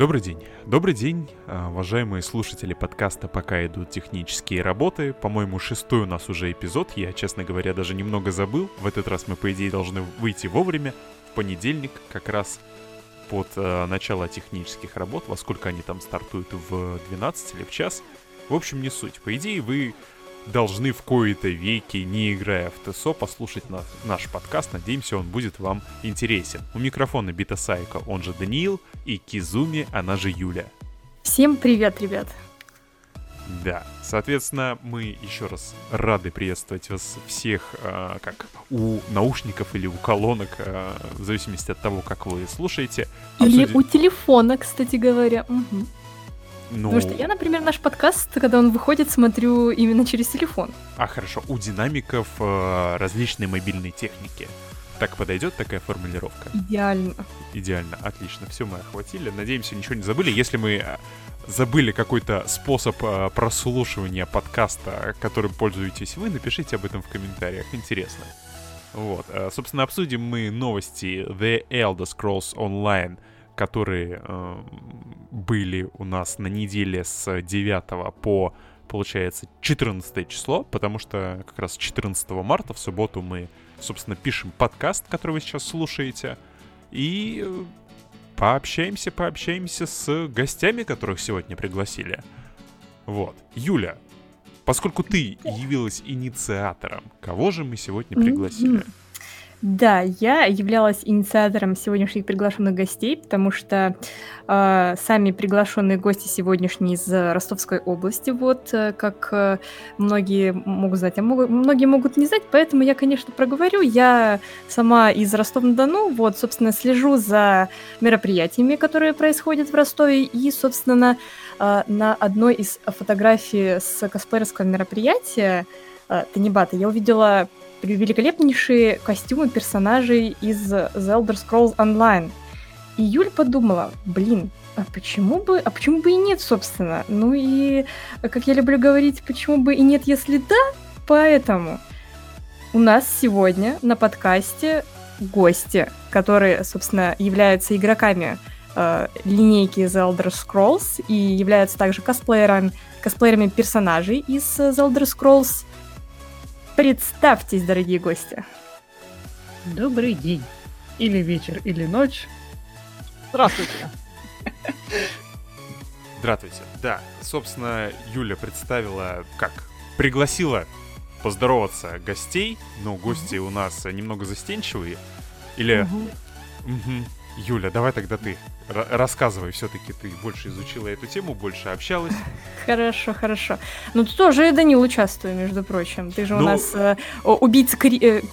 Добрый день. Добрый день, а, уважаемые слушатели подкаста «Пока идут технические работы». По-моему, шестой у нас уже эпизод. Я, честно говоря, даже немного забыл. В этот раз мы, по идее, должны выйти вовремя. В понедельник, как раз под э, начало технических работ. Во сколько они там стартуют? В 12 или в час? В общем, не суть. По идее, вы должны в кои-то веки, не играя в ТСО, послушать на, наш подкаст. Надеемся, он будет вам интересен. У микрофона Бита Сайко, он же Даниил, и Кизуми, она же Юля. Всем привет, ребят! Да, соответственно, мы еще раз рады приветствовать вас всех, э, как у наушников или у колонок, э, в зависимости от того, как вы слушаете. Или Обсудим... у телефона, кстати говоря. Угу. Ну... Потому что я, например, наш подкаст, когда он выходит, смотрю именно через телефон. А, хорошо. У динамиков э, различные мобильные техники. Так подойдет такая формулировка? Идеально. Идеально, отлично. Все мы охватили. Надеемся, ничего не забыли. Если мы э, забыли какой-то способ э, прослушивания подкаста, которым пользуетесь вы, напишите об этом в комментариях. Интересно. Вот. Э, собственно, обсудим мы новости The Elder Scrolls Online — которые э, были у нас на неделе с 9 по, получается, 14 число, потому что как раз 14 марта в субботу мы, собственно, пишем подкаст, который вы сейчас слушаете, и э, пообщаемся, пообщаемся с гостями, которых сегодня пригласили. Вот. Юля, поскольку ты явилась инициатором, кого же мы сегодня пригласили? Mm-hmm. Да, я являлась инициатором сегодняшних приглашенных гостей, потому что э, сами приглашенные гости сегодняшние из Ростовской области, вот э, как э, многие могут знать, а могут, многие могут не знать, поэтому я, конечно, проговорю. Я сама из Ростова-на-Дону, вот, собственно, слежу за мероприятиями, которые происходят в Ростове, и, собственно, э, на одной из фотографий с косплеерского мероприятия э, Танибата я увидела великолепнейшие костюмы персонажей из The Elder Scrolls Online. И Юль подумала, блин, а почему бы, а почему бы и нет, собственно? Ну и, как я люблю говорить, почему бы и нет, если да? Поэтому у нас сегодня на подкасте гости, которые, собственно, являются игроками э, линейки The Elder Scrolls и являются также косплеерами, косплеерами персонажей из The Elder Scrolls Представьтесь, дорогие гости. Добрый день. Или вечер, или ночь. Здравствуйте. Здравствуйте. Да, собственно, Юля представила, как пригласила поздороваться гостей, но гости у нас немного застенчивые. Или... Угу. Юля, давай тогда ты рассказывай, все-таки ты больше изучила эту тему, больше общалась. Хорошо, хорошо. Ну, ты тоже и Данил участвует, между прочим. Ты же ну, у нас э, убийца-карьерист.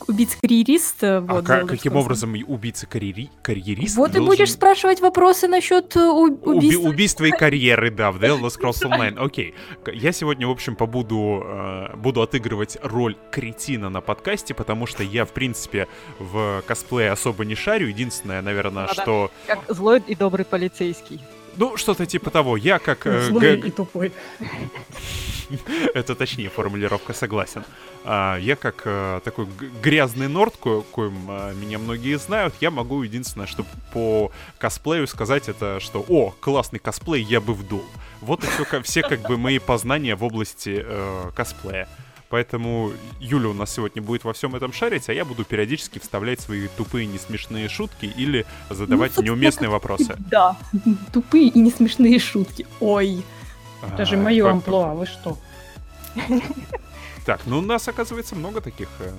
Э, убийца э, вот, а каким образом убийца-карьерист Вот должен... ты будешь спрашивать вопросы насчет убийства. Уби- убийства и карьеры, да, в The Elder Scrolls Online. Окей. Я сегодня, в общем, побуду э, буду отыгрывать роль кретина на подкасте, потому что я, в принципе, в косплее особо не шарю. Единственное, наверное, а, что... Как злой и добрый полицейский. Ну, что-то типа того. Я как... Э, Злой г... и тупой. Это точнее формулировка, согласен. А, я как а, такой грязный норд, ко коим а, меня многие знают, я могу единственное, что по косплею сказать, это что, о, классный косплей, я бы вдул. Вот и все, все как бы мои познания в области э, косплея. Поэтому Юля у нас сегодня будет во всем этом шарить, а я буду периодически вставлять свои тупые несмешные шутки или задавать ну, неуместные вопросы. Да, тупые и несмешные шутки. Ой. Это же мое амплуа, вы что? Так, ну у нас, оказывается, много таких э,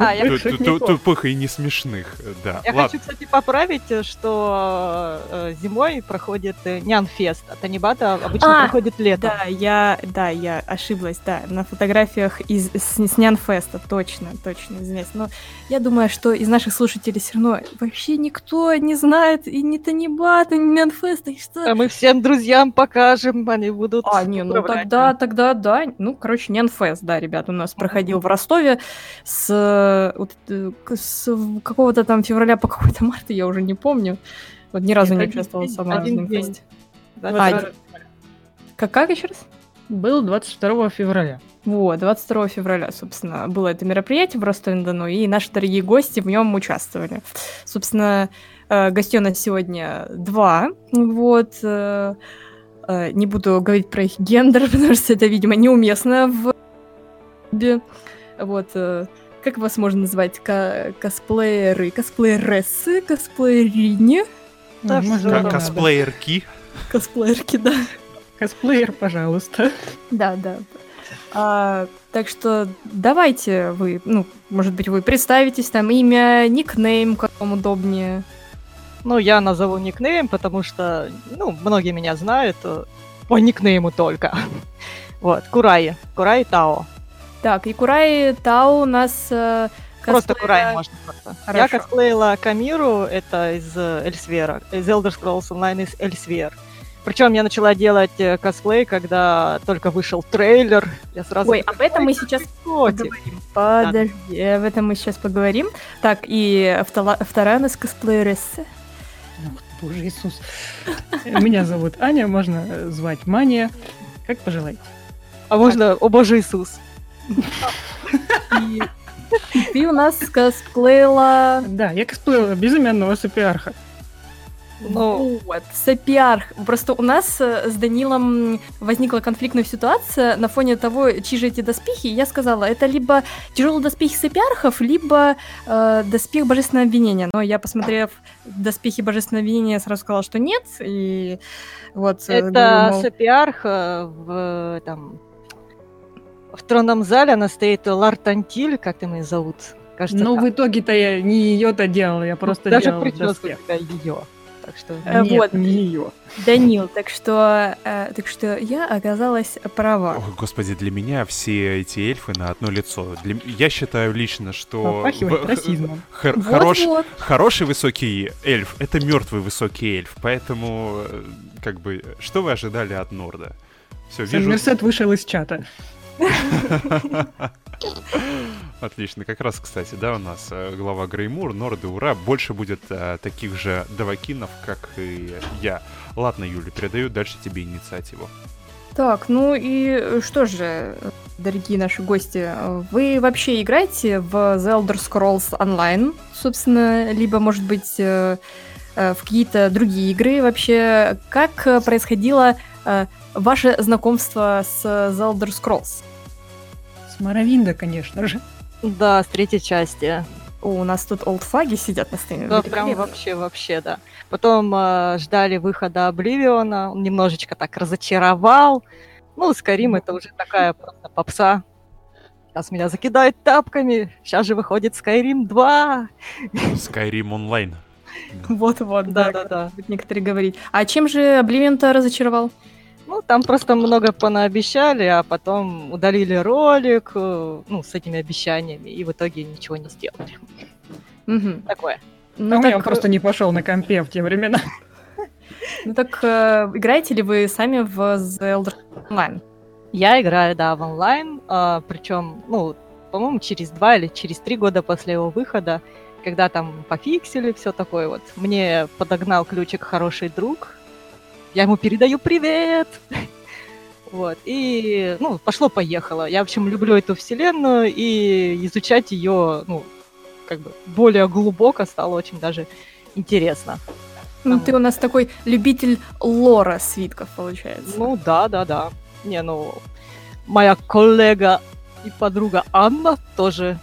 а, тупых и не смешных. Да. Я хочу, кстати, поправить, э, что э, зимой проходит Нянфест, а Танибата обычно а, проходит летом. Да, я, да, я ошиблась, да, на фотографиях из с, с Нянфеста, точно, точно, извиняюсь. Но я думаю, что из наших слушателей все равно вообще никто не знает и ни Танибата, ни Нянфеста, и что... А мы всем друзьям покажем, они будут... А, не, ну тогда, тогда, да, ну, короче, Нянфест, да, ребят, у нас проходил в Ростове с, вот, э, с какого-то там февраля по какой-то март, я уже не помню. Вот ни разу не участвовала сама в нем фесте. А, как, как еще раз? Был 22 февраля. Вот, 22 февраля, собственно, было это мероприятие в Ростове-на-Дону, и наши дорогие гости в нем участвовали. Собственно, э, гостей у нас сегодня два, вот. э, э, Не буду говорить про их гендер, потому что это, видимо, неуместно в... Вот, э, как вас можно назвать? Ка- Косплееры, косплеерессы, косплеерине, Да, надо. Косплеерки. косплеерки, да. Косплеер, пожалуйста. Да, да. А, так что давайте вы, ну, может быть, вы представитесь, там имя, никнейм, как вам удобнее. Ну, я назову никнейм, потому что, ну, многие меня знают э, по никнейму только. Вот, Курай. Курай Тао. Так, и Курай Тау у нас э, Просто косплея- Курай можно просто. Я Хорошо. косплеила Камиру, это из э, Эльсвера, из Elder Scrolls Online из Эльсвер. Причем я начала делать э, косплей, когда только вышел трейлер. Я сразу... Ой, об этом мы сейчас Котик. поговорим. Подожди, об этом мы сейчас поговорим. Так, и втора- вторая у нас косплеересса. Ох, Боже Иисус. Меня зовут Аня, можно э, звать Мания. Как пожелаете. А можно, о боже Иисус. И ты у нас косплеила... Да, я косплеила безымянного сапиарха. Ну, Вот, Сапиарх. Просто у нас э, с Данилом возникла конфликтная ситуация на фоне того, чьи же эти доспехи. Я сказала, это либо тяжелый доспехи Сапиархов, либо э, доспех Божественного обвинения. Но я, посмотрев доспехи Божественного обвинения, сразу сказала, что нет. И вот... э, это мол, Сапиарх э, в там в тронном зале она стоит Лартантиль, как там ее зовут? Кажется, Но так. в итоге-то я не ее-то делала, я просто даже делала прическу ее. Так что Э, Нет, вот. не ее. Данил, так что, э, так что я оказалась права. Ой, господи, для меня все эти эльфы на одно лицо. Для Я считаю лично, что... В- хор- хорош- Вот-вот. Хороший высокий эльф — это мертвый высокий эльф, поэтому, э, как бы, что вы ожидали от Норда? Все, вижу... Мерсет вышел из чата. Отлично, как раз, кстати, да, у нас э, глава Греймур, Норды, ура, больше будет э, таких же давакинов, как и я. Ладно, Юля, передаю дальше тебе инициативу. Так, ну и что же, дорогие наши гости, вы вообще играете в The Elder Scrolls Online, собственно, либо, может быть, э, э, в какие-то другие игры вообще? Как э, происходило э, ваше знакомство с The Elder Scrolls? С Моровинда, конечно же. да, с третьей части. О, у нас тут олдфаги сидят на стене. Да, прям вообще, вообще, да. Потом э, ждали выхода Обливиона, он немножечко так разочаровал. Ну, Скарим это уже такая просто попса. Сейчас меня закидают тапками. Сейчас же выходит Skyrim 2. Skyrim Online. Вот-вот, да, Да-да-да. как будут некоторые говорить. А чем же Обливион-то разочаровал? Ну, там просто много понаобещали, а потом удалили ролик, э, ну, с этими обещаниями, и в итоге ничего не сделали. Мгм. Такое. Ну, а у меня так, он просто не пошел на компе в те времена. ну так э, играете ли вы сами в The Elder Online? Я играю, да, в онлайн, причем, ну, по-моему, через два или через три года после его выхода, когда там пофиксили все такое вот, мне подогнал ключик хороший друг, я ему передаю привет, вот, и, ну, пошло-поехало. Я, в общем, люблю эту вселенную, и изучать ее, ну, как бы более глубоко стало очень даже интересно. Ну, ты у нас такой любитель лора свитков, получается. Ну, да, да, да. Не, ну, моя коллега и подруга Анна тоже.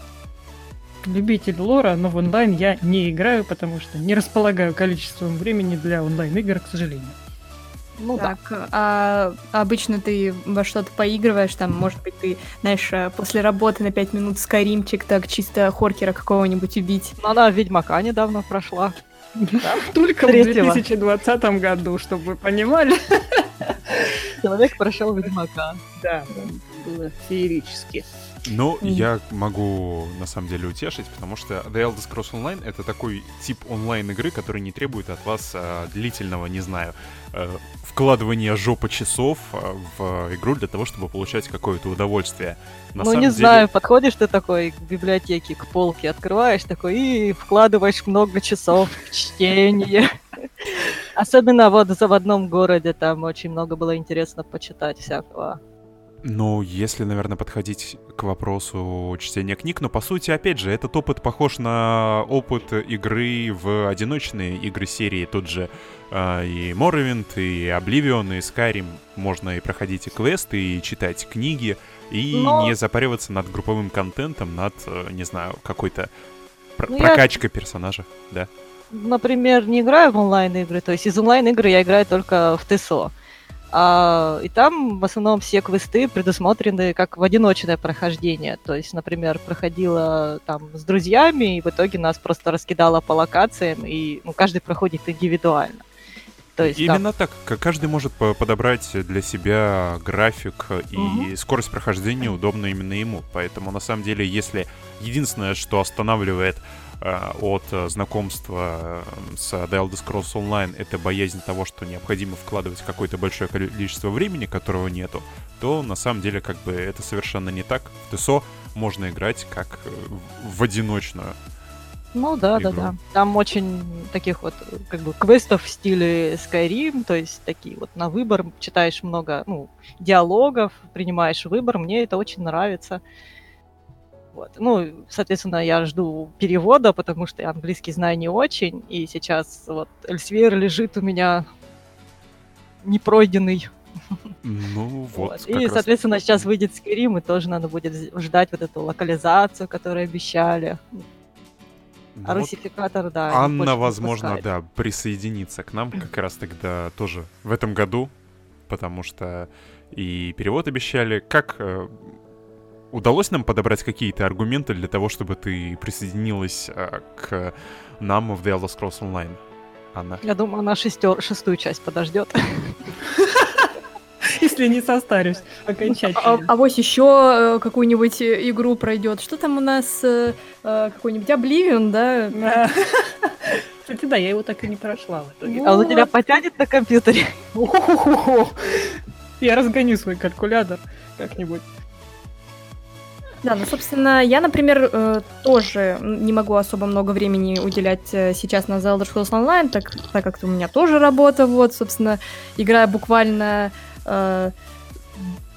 Любитель лора, но в онлайн я не играю, потому что не располагаю количеством времени для онлайн-игр, к сожалению. Ну да. так, а обычно ты во что-то поигрываешь, там, может быть, ты, знаешь, э, после работы на 5 минут скайримчик, так, чисто хоркера какого-нибудь убить. Но она Ведьмака недавно прошла. Только в Третьего. 2020 году, чтобы вы понимали. Человек прошел Ведьмака. Да, было феерически. Ну, Мгм. я могу на самом деле утешить, потому что The Elder Scrolls Online это такой тип онлайн-игры, который не требует от вас а, длительного, не знаю, э, вкладывания жопы часов а, в игру для того, чтобы получать какое-то удовольствие. На ну, не деле- знаю, подходишь ты такой к библиотеке, к полке, открываешь такой и вкладываешь много часов в чтение. Особенно вот в заводном городе, там очень много было интересно почитать всякого. Ну, если, наверное, подходить к вопросу чтения книг, но по сути, опять же, этот опыт похож на опыт игры в одиночные игры серии. Тут же э, и Morrowind, и Oblivion, и Skyrim. Можно и проходить и квесты, и читать книги, и но... не запариваться над групповым контентом, над, э, не знаю, какой-то пр- ну, прокачкой я... персонажа, да. Например, не играю в онлайн-игры, то есть из онлайн-игры я играю только в ТСО. А, и там в основном все квесты предусмотрены как в одиночное прохождение. То есть, например, проходила там с друзьями, и в итоге нас просто раскидало по локациям, и ну, каждый проходит индивидуально. То есть, Именно там... так. Каждый может подобрать для себя график и угу. скорость прохождения удобно именно ему. Поэтому, на самом деле, если единственное, что останавливает от э, знакомства э, с The Elder Scrolls Online это боязнь того, что необходимо вкладывать какое-то большое количество времени, которого нету, то на самом деле как бы это совершенно не так. В ТСО можно играть как в одиночную. Ну да, игру. да, да. Там очень таких вот как бы квестов в стиле Skyrim, то есть такие вот на выбор читаешь много ну, диалогов, принимаешь выбор. Мне это очень нравится. Вот. Ну, соответственно, я жду перевода, потому что я английский знаю не очень, и сейчас вот Эльсвейр лежит у меня непройденный. Ну вот. вот. И, соответственно, раз... сейчас выйдет Skyrim, и тоже надо будет ждать вот эту локализацию, которую обещали. Ну, а вот русификатор, да. Анна, возможно, да, присоединится к нам как раз тогда тоже в этом году, потому что и перевод обещали. Как э, удалось нам подобрать какие-то аргументы для того, чтобы ты присоединилась а, к нам в The Elder Scrolls Online, Анна? Я думаю, она шестер, шестую часть подождет. Если не состарюсь окончательно. А, а вот еще э, какую-нибудь игру пройдет. Что там у нас? Э, э, какой-нибудь Oblivion, да? Кстати, да, я его так и не прошла в итоге. А он у тебя потянет на компьютере? Я разгоню свой калькулятор как-нибудь. Да, ну, собственно, я, например, э, тоже не могу особо много времени уделять э, сейчас на The Elder Scrolls Online, так, так как у меня тоже работа, вот, собственно, играю буквально э,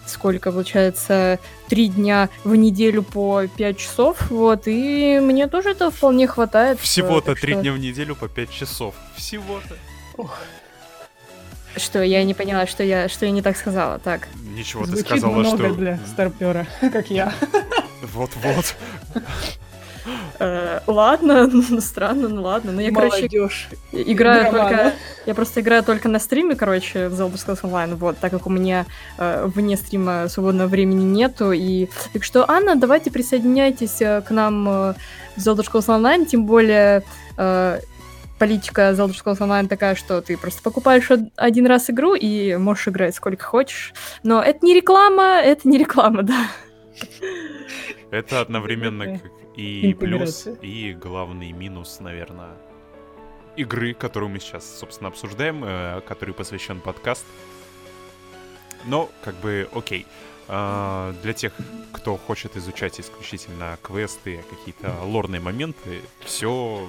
сколько получается, три дня в неделю по пять часов, вот, и мне тоже это вполне хватает. Всего-то три что... дня в неделю по пять часов. Всего-то. Ох. Что, я не поняла, что я, что я не так сказала, так. Ничего, Звучит ты сказала, много что... для старпера, как я. Вот-вот. Э, ладно, ну, странно, ну ладно. Но я, короче, играю только... Я просто играю только на стриме, короче, в Zelda Scrolls Online, вот, так как у меня э, вне стрима свободного времени нету, и... Так что, Анна, давайте присоединяйтесь э, к нам в Zelda Scrolls Online, тем более политика Zelda Scrolls Online такая, что ты просто покупаешь один раз игру и можешь играть сколько хочешь. Но это не реклама, это не реклама, да. Это одновременно и плюс, и главный минус, наверное, игры, которую мы сейчас, собственно, обсуждаем, э, который посвящен подкаст. Но, как бы, окей. Uh, для тех, кто хочет изучать исключительно квесты, какие-то лорные моменты, все,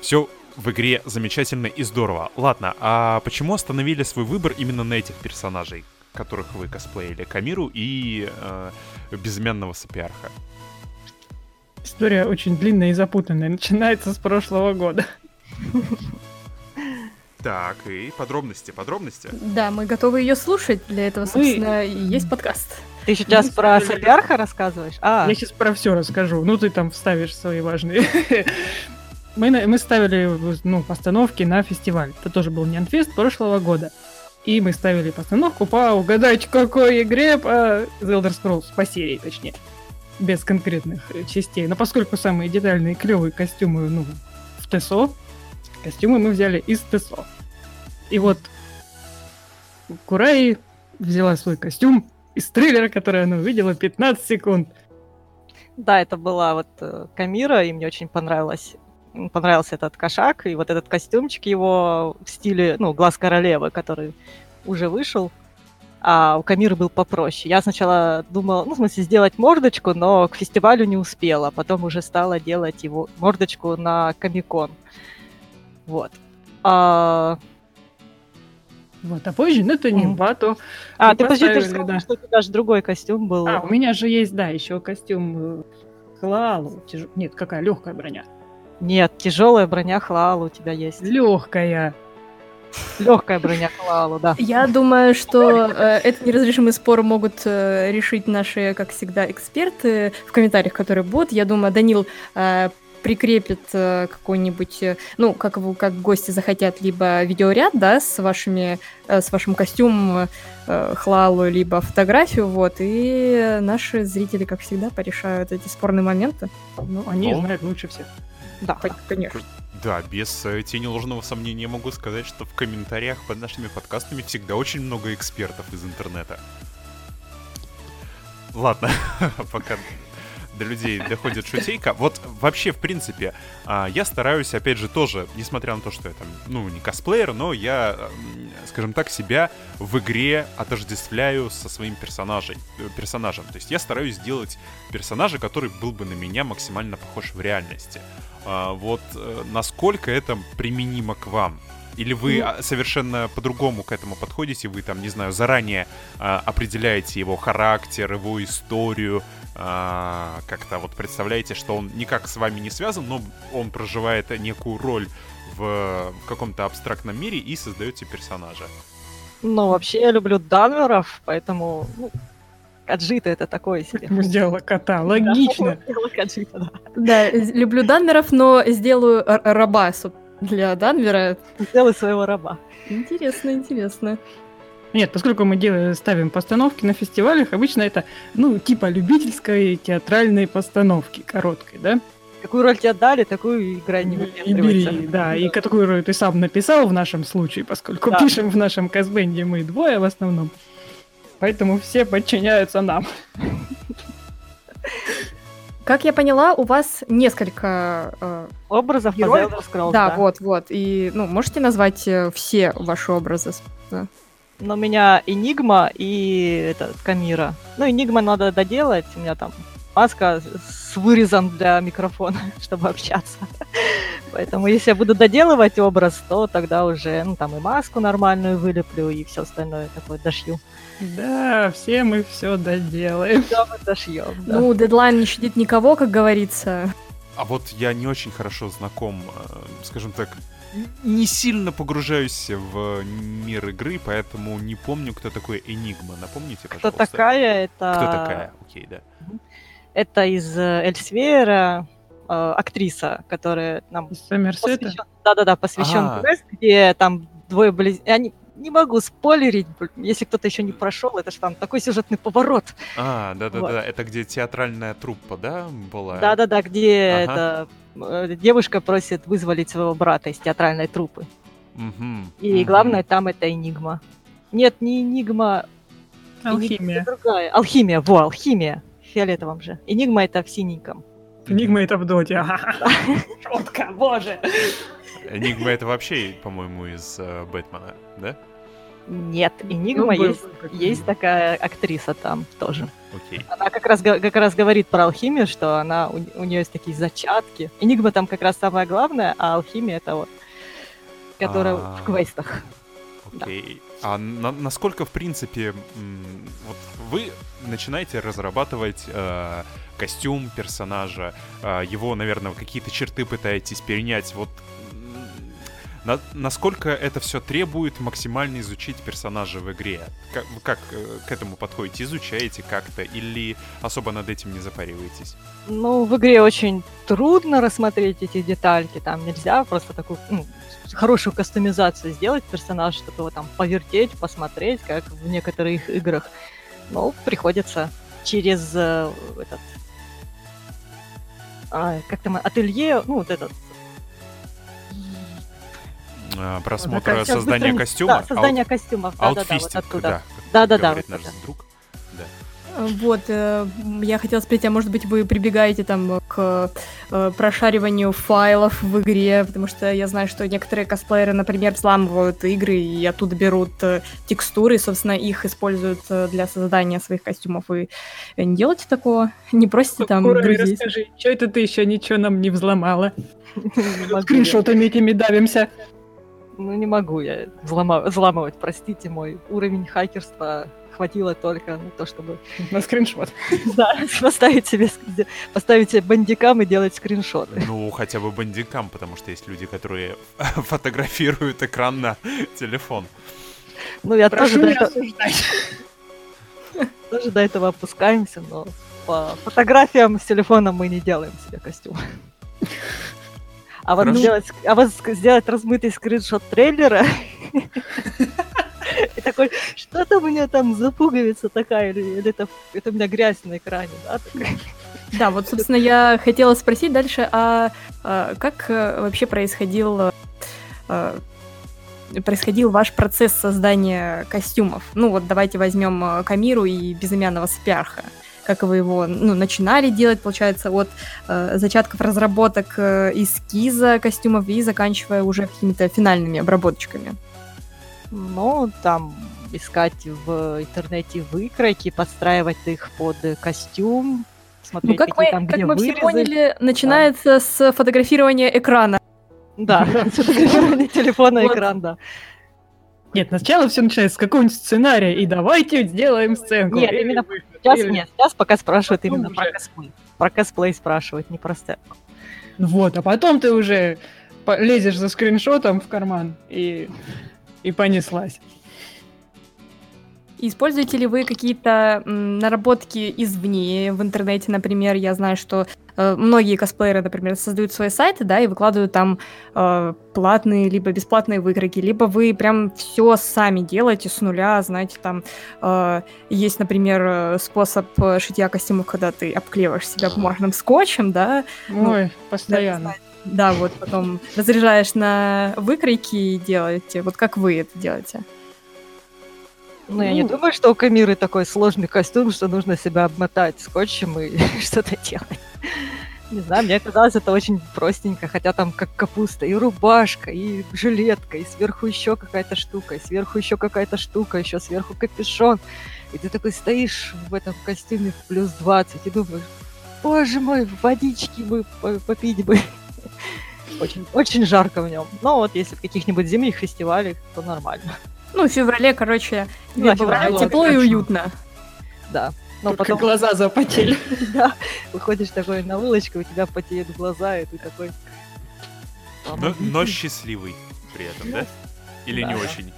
все в игре замечательно и здорово. Ладно, а почему остановили свой выбор именно на этих персонажей, которых вы косплеили? Камиру и э, безымянного Сапиарха. История очень длинная и запутанная. Начинается с прошлого года. Так, и подробности, подробности. Да, мы готовы ее слушать. Для этого, собственно, и есть подкаст. Ты сейчас про Сапиарха рассказываешь? А. Я сейчас про все расскажу. Ну, ты там вставишь свои важные мы, мы ставили ну, постановки на фестиваль. Это тоже был Нянфест прошлого года. И мы ставили постановку по угадайте какой игре по The Elder Scrolls, по серии точнее. Без конкретных частей. Но поскольку самые детальные клевые костюмы, ну, в ТСО, костюмы мы взяли из ТСО. И вот Курай взяла свой костюм из трейлера, который она увидела 15 секунд. Да, это была вот э, Камира, и мне очень понравилось понравился этот кошак, и вот этот костюмчик его в стиле, ну, глаз королевы, который уже вышел, а у Камиры был попроще. Я сначала думала, ну, в смысле, сделать мордочку, но к фестивалю не успела. Потом уже стала делать его мордочку на Комикон. Вот. А... Вот, а позже, ну, это не Мгм. бату. А, ты подожди, ты же сказала, да. что у тебя же другой костюм был. А, у меня же есть, да, еще костюм э, Хлалу. тяж- Нет, какая легкая броня. Нет, тяжелая броня Хлаалу у тебя есть. Легкая. Легкая броня Хлаалу, да. Я думаю, что э, этот неразрешимый спор могут э, решить наши, как всегда, эксперты в комментариях, которые будут. Я думаю, Данил э, прикрепит э, какой-нибудь, э, ну, как вы, как гости захотят, либо видеоряд, да, с вашими, э, с вашим костюмом э, Хлалу, либо фотографию, вот, и наши зрители, как всегда, порешают эти спорные моменты. Ну, они Ну. знают лучше всех. Да. Конечно. Да, без э, тени ложного сомнения могу сказать, что в комментариях под нашими подкастами всегда очень много экспертов из интернета. Ладно, пока до людей доходит шутейка. Вот вообще, в принципе, а, я стараюсь, опять же, тоже, несмотря на то, что я там, ну, не косплеер, но я, скажем так, себя в игре отождествляю со своим персонажей, э, персонажем. То есть я стараюсь сделать персонажа, который был бы на меня максимально похож в реальности. А, вот э, насколько это применимо к вам? Или вы Ну- а, совершенно по-другому к этому подходите? Вы там, не знаю, заранее а, определяете его характер, его историю, а, как-то вот представляете, что он никак с вами не связан, но он проживает некую роль в, в каком-то абстрактном мире и создаете персонажа. Ну, вообще, я люблю данверов, поэтому, ну, Каджита это такое себе. Мы сделала кота. Логично. Да, Каджита, да. Да, люблю данверов, но сделаю раба для данвера. Сделай своего раба. Интересно, интересно. Нет, поскольку мы делаем, ставим постановки на фестивалях, обычно это, ну, типа любительской театральной постановки, короткой, да? Какую роль тебе дали, такую играй, не И выпендривайся. бери, да, и такую роль ты сам написал в нашем случае, поскольку Да. пишем в нашем казбенде мы двое в основном. Поэтому все подчиняются нам. Как я поняла, у вас несколько... э, Образов Героев? Да, да. вот, вот. И, ну, можете назвать э, все ваши образы? Но у меня Энигма и это, Камира. Ну, Энигма надо доделать. У меня там маска с вырезом для микрофона, чтобы общаться. Поэтому если я буду доделывать образ, то тогда уже, ну, там и маску нормальную вылеплю, и все остальное такое дошью. Да, все мы все доделаем. Все мы дошьем. да. Ну, дедлайн не щадит никого, как говорится. А вот я не очень хорошо знаком, э, скажем так, не сильно погружаюсь в мир игры, поэтому не помню, кто такой Энигма. Напомните, Кто пожалуйста. такая? Это... Кто такая? Окей, да. Это из э, Эльсвейра, э, актриса, которая нам Из Сомерсета. посвящен, да-да-да, посвящен А. квест, где там двое близ... Я не, могу спойлерить, если кто-то еще не прошел, это же там такой сюжетный поворот. А, да-да-да, Вот. это где театральная труппа, да, была? Да-да-да, где Ага. это э, девушка просит вызволить своего брата из театральной труппы. Мгм, И мгм. главное там это Энигма. Нет, не Энигма, Энигма Алхимия. это другая. Алхимия, во, алхимия. В фиолетовом же. Энигма это в синеньком. Энигма это в доте. Шутка, боже. Энигма это вообще, по-моему, из э, Бэтмена, да? Нет, Энигма Ну, есть, есть такая актриса там тоже. Окей. Она как раз, как раз говорит про алхимию, что она, у, нее есть такие зачатки. Энигма там как раз самое главное, а алхимия это вот, которая А. в квестах. Да. Окей. А на- насколько, в принципе, вот вы начинаете разрабатывать э, костюм персонажа, э, его, наверное, какие-то черты пытаетесь перенять, вот на- насколько это все требует максимально изучить персонажа в игре? Как, как э, к этому подходите? Изучаете как-то или особо над этим не запариваетесь? Ну, в игре очень трудно рассмотреть эти детальки. Там нельзя просто такую ну, хорошую кастомизацию сделать персонажа, чтобы его там повертеть, посмотреть, как в некоторых играх. Ну, приходится через э, этот а, как там ателье, ну вот этот просмотра как- Сейчас создания быстренько- костюма? Да, создание костюмов. Да, да, да, вот оттуда. да. Да-да-да, говорит вот наш это. друг. Да. Э, Вот, э, я хотела спросить, а может быть вы прибегаете там к э, прошариванию файлов в игре, потому что я знаю, что некоторые косплееры, например, взламывают игры и оттуда берут э, текстуры, и, собственно, их используют э, для создания своих костюмов. Вы э, не делаете такого? Не просите там Курами, грузить? расскажи, что это ты еще ничего нам не взломала? Скриншотами этими давимся. Ну, не могу я взлома- взламывать, простите, мой уровень хакерства хватило только на то, чтобы На скриншот. да, поставить себе, поставить себе бандикам и делать скриншоты. Ну, хотя бы бандикам, потому что есть люди, которые фотографируют экран на телефон. Ну, я Прошу тоже до, этого, тоже до этого опускаемся, но по фотографиям с телефона мы не делаем себе костюм. А вот сделать, а вот сделать размытый скриншот трейлера и такой, что-то у меня там за пуговица такая, или, или это, это у меня грязь на экране, да? Да, вот, собственно, я хотела спросить дальше, а, а как э, вообще происходил э, происходил ваш процесс создания костюмов? Ну вот давайте возьмем Камиру и безымянного Спярха. Как вы его ну, начинали делать, получается, от э, зачатков разработок э, эскиза костюмов и заканчивая уже какими-то финальными обработочками. Ну, там искать в интернете выкройки, подстраивать их под костюм, смотреть, Ну, как какие мы, там как где мы все вырезы. поняли, начинается с фотографирования экрана. Да, сфотографирование телефона Вот. экран, да. Нет, сначала все начинается с какого-нибудь сценария, и давайте сделаем сценку. Нет, Или именно выход, Сейчас или- нет, сейчас пока спрашивают Потом именно про уже. косплей. Про косплей спрашивают, не про сценку. Вот, а потом ты уже лезешь за скриншотом в карман и, и понеслась. Используете ли вы какие-то наработки извне в интернете, например? Я знаю, что э, многие косплееры, например, создают свои сайты, да, и выкладывают там э, платные либо бесплатные выкройки, либо вы прям все сами делаете с нуля, знаете, там э, есть, например, э, способ э, шитья костюмов, когда ты обклеиваешь себя бумажным скотчем, да, Ну, Ой, постоянно. да, вот потом разряжаешь на выкройки и делаете. Вот как вы это делаете? Ну, я не Ну. думаю, что у Камиры такой сложный костюм, что нужно себя обмотать скотчем и что-то делать. Не знаю, мне казалось, это очень простенько, хотя там как капуста, и рубашка, и жилетка, и сверху еще какая-то штука, и сверху еще какая-то штука, еще сверху капюшон. И ты такой стоишь в этом костюме в плюс 20 и думаешь, боже мой, водички бы по- попить бы. Очень, очень жарко в нем. Но вот если в каких-нибудь зимних фестивалях, то нормально. Ну, в феврале, короче, Да, тебе было феврале тепло и уютно. Да. Но Только потом глаза запотели. да, выходишь такой на улочку, у тебя потеют глаза, и ты такой... Но, но счастливый при этом, да? Или не Да. очень?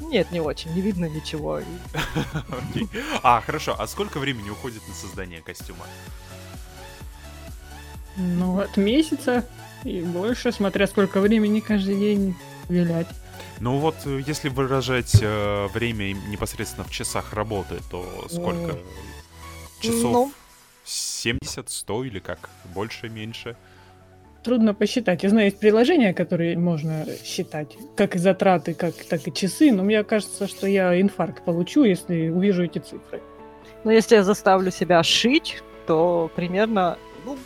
Нет, не очень, не видно ничего. А, хорошо. А сколько времени уходит на создание костюма? Ну, от месяца и больше, смотря сколько времени каждый день вилять. Ну вот, э, если выражать э, время непосредственно в часах работы, то сколько? Часов Ну. 70, 100 или как? Больше, меньше? Трудно посчитать. Я знаю, есть приложения, которые можно считать, как и затраты, как, так и часы, но мне кажется, что я инфаркт получу, если увижу эти цифры. Но если я заставлю себя шить, то примерно, ну,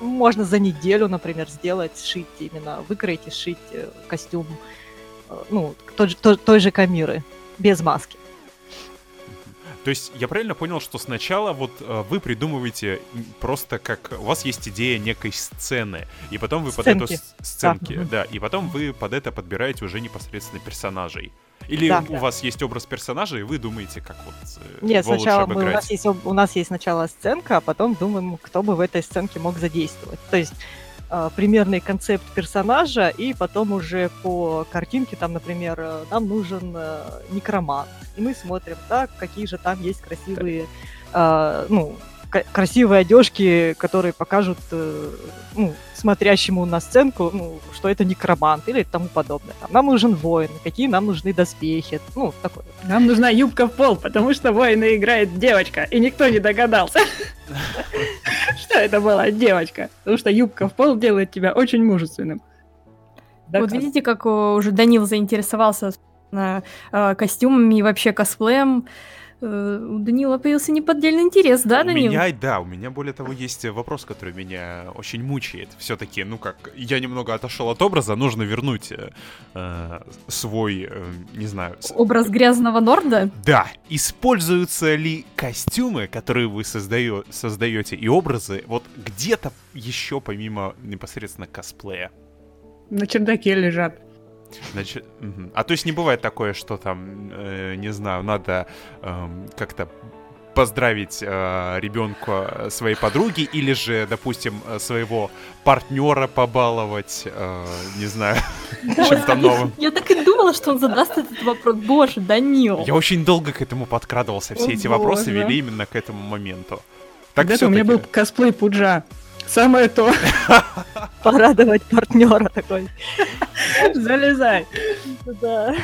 можно за неделю, например, сделать, сшить именно, выкроить и сшить э, костюм, ну, тот же- той, той же Камиры, без маски. То есть я правильно понял, что сначала вот э, вы придумываете просто как у вас есть идея некой сцены, и потом вы под эту Сценки. с- сценки, Да. да, и потом вы под это подбираете уже непосредственно персонажей. Или Да. у вас есть образ персонажа, и вы думаете, как вот э, Нет, его лучше сначала мы, у, обыграть. нас есть, у нас есть сначала сценка, а потом думаем, кто бы в этой сценке мог задействовать. То есть э, примерный концепт персонажа, и потом уже по картинке, там, например, э, нам нужен э, некромант. И мы смотрим, так, какие же там есть красивые, э, ну, красивые одежки, которые покажут, э, ну, смотрящему на сценку, ну, что это некромант или тому подобное. Там, нам нужен воин, какие нам нужны доспехи, ну, такое. Нам нужна юбка в пол, потому что воина играет девочка, и никто не догадался, что это была девочка. Потому что юбка в пол делает тебя очень мужественным. Вот видите, как о, уже Данил заинтересовался э, костюмами и вообще косплеем. Э, У Данила появился неподдельный интерес, да, у Данил? меня, да, у меня более того есть вопрос, который меня очень мучает. Все-таки, ну как, я немного отошел от образа, нужно вернуть э, свой, э, не знаю, с- Образ грязного Норда? Да, используются ли костюмы, которые вы создаю- создаете, и образы вот где-то еще помимо непосредственно косплея? На чердаке лежат. Значит, мгм. а то есть не бывает такое, что там, э, не знаю, надо эм, как-то поздравить э, ребенка своей подруги или же, допустим, э, своего партнера побаловать, э, не знаю, чем-то новым. Я так и думала, что он задаст этот вопрос. Боже, Данил. Я очень долго к этому подкрадывался. Все О, эти вопросы боже. вели именно к этому моменту. Так Когда-то у меня был косплей Пуджа. Самое то. Порадовать партнера такой. Залезай. Да.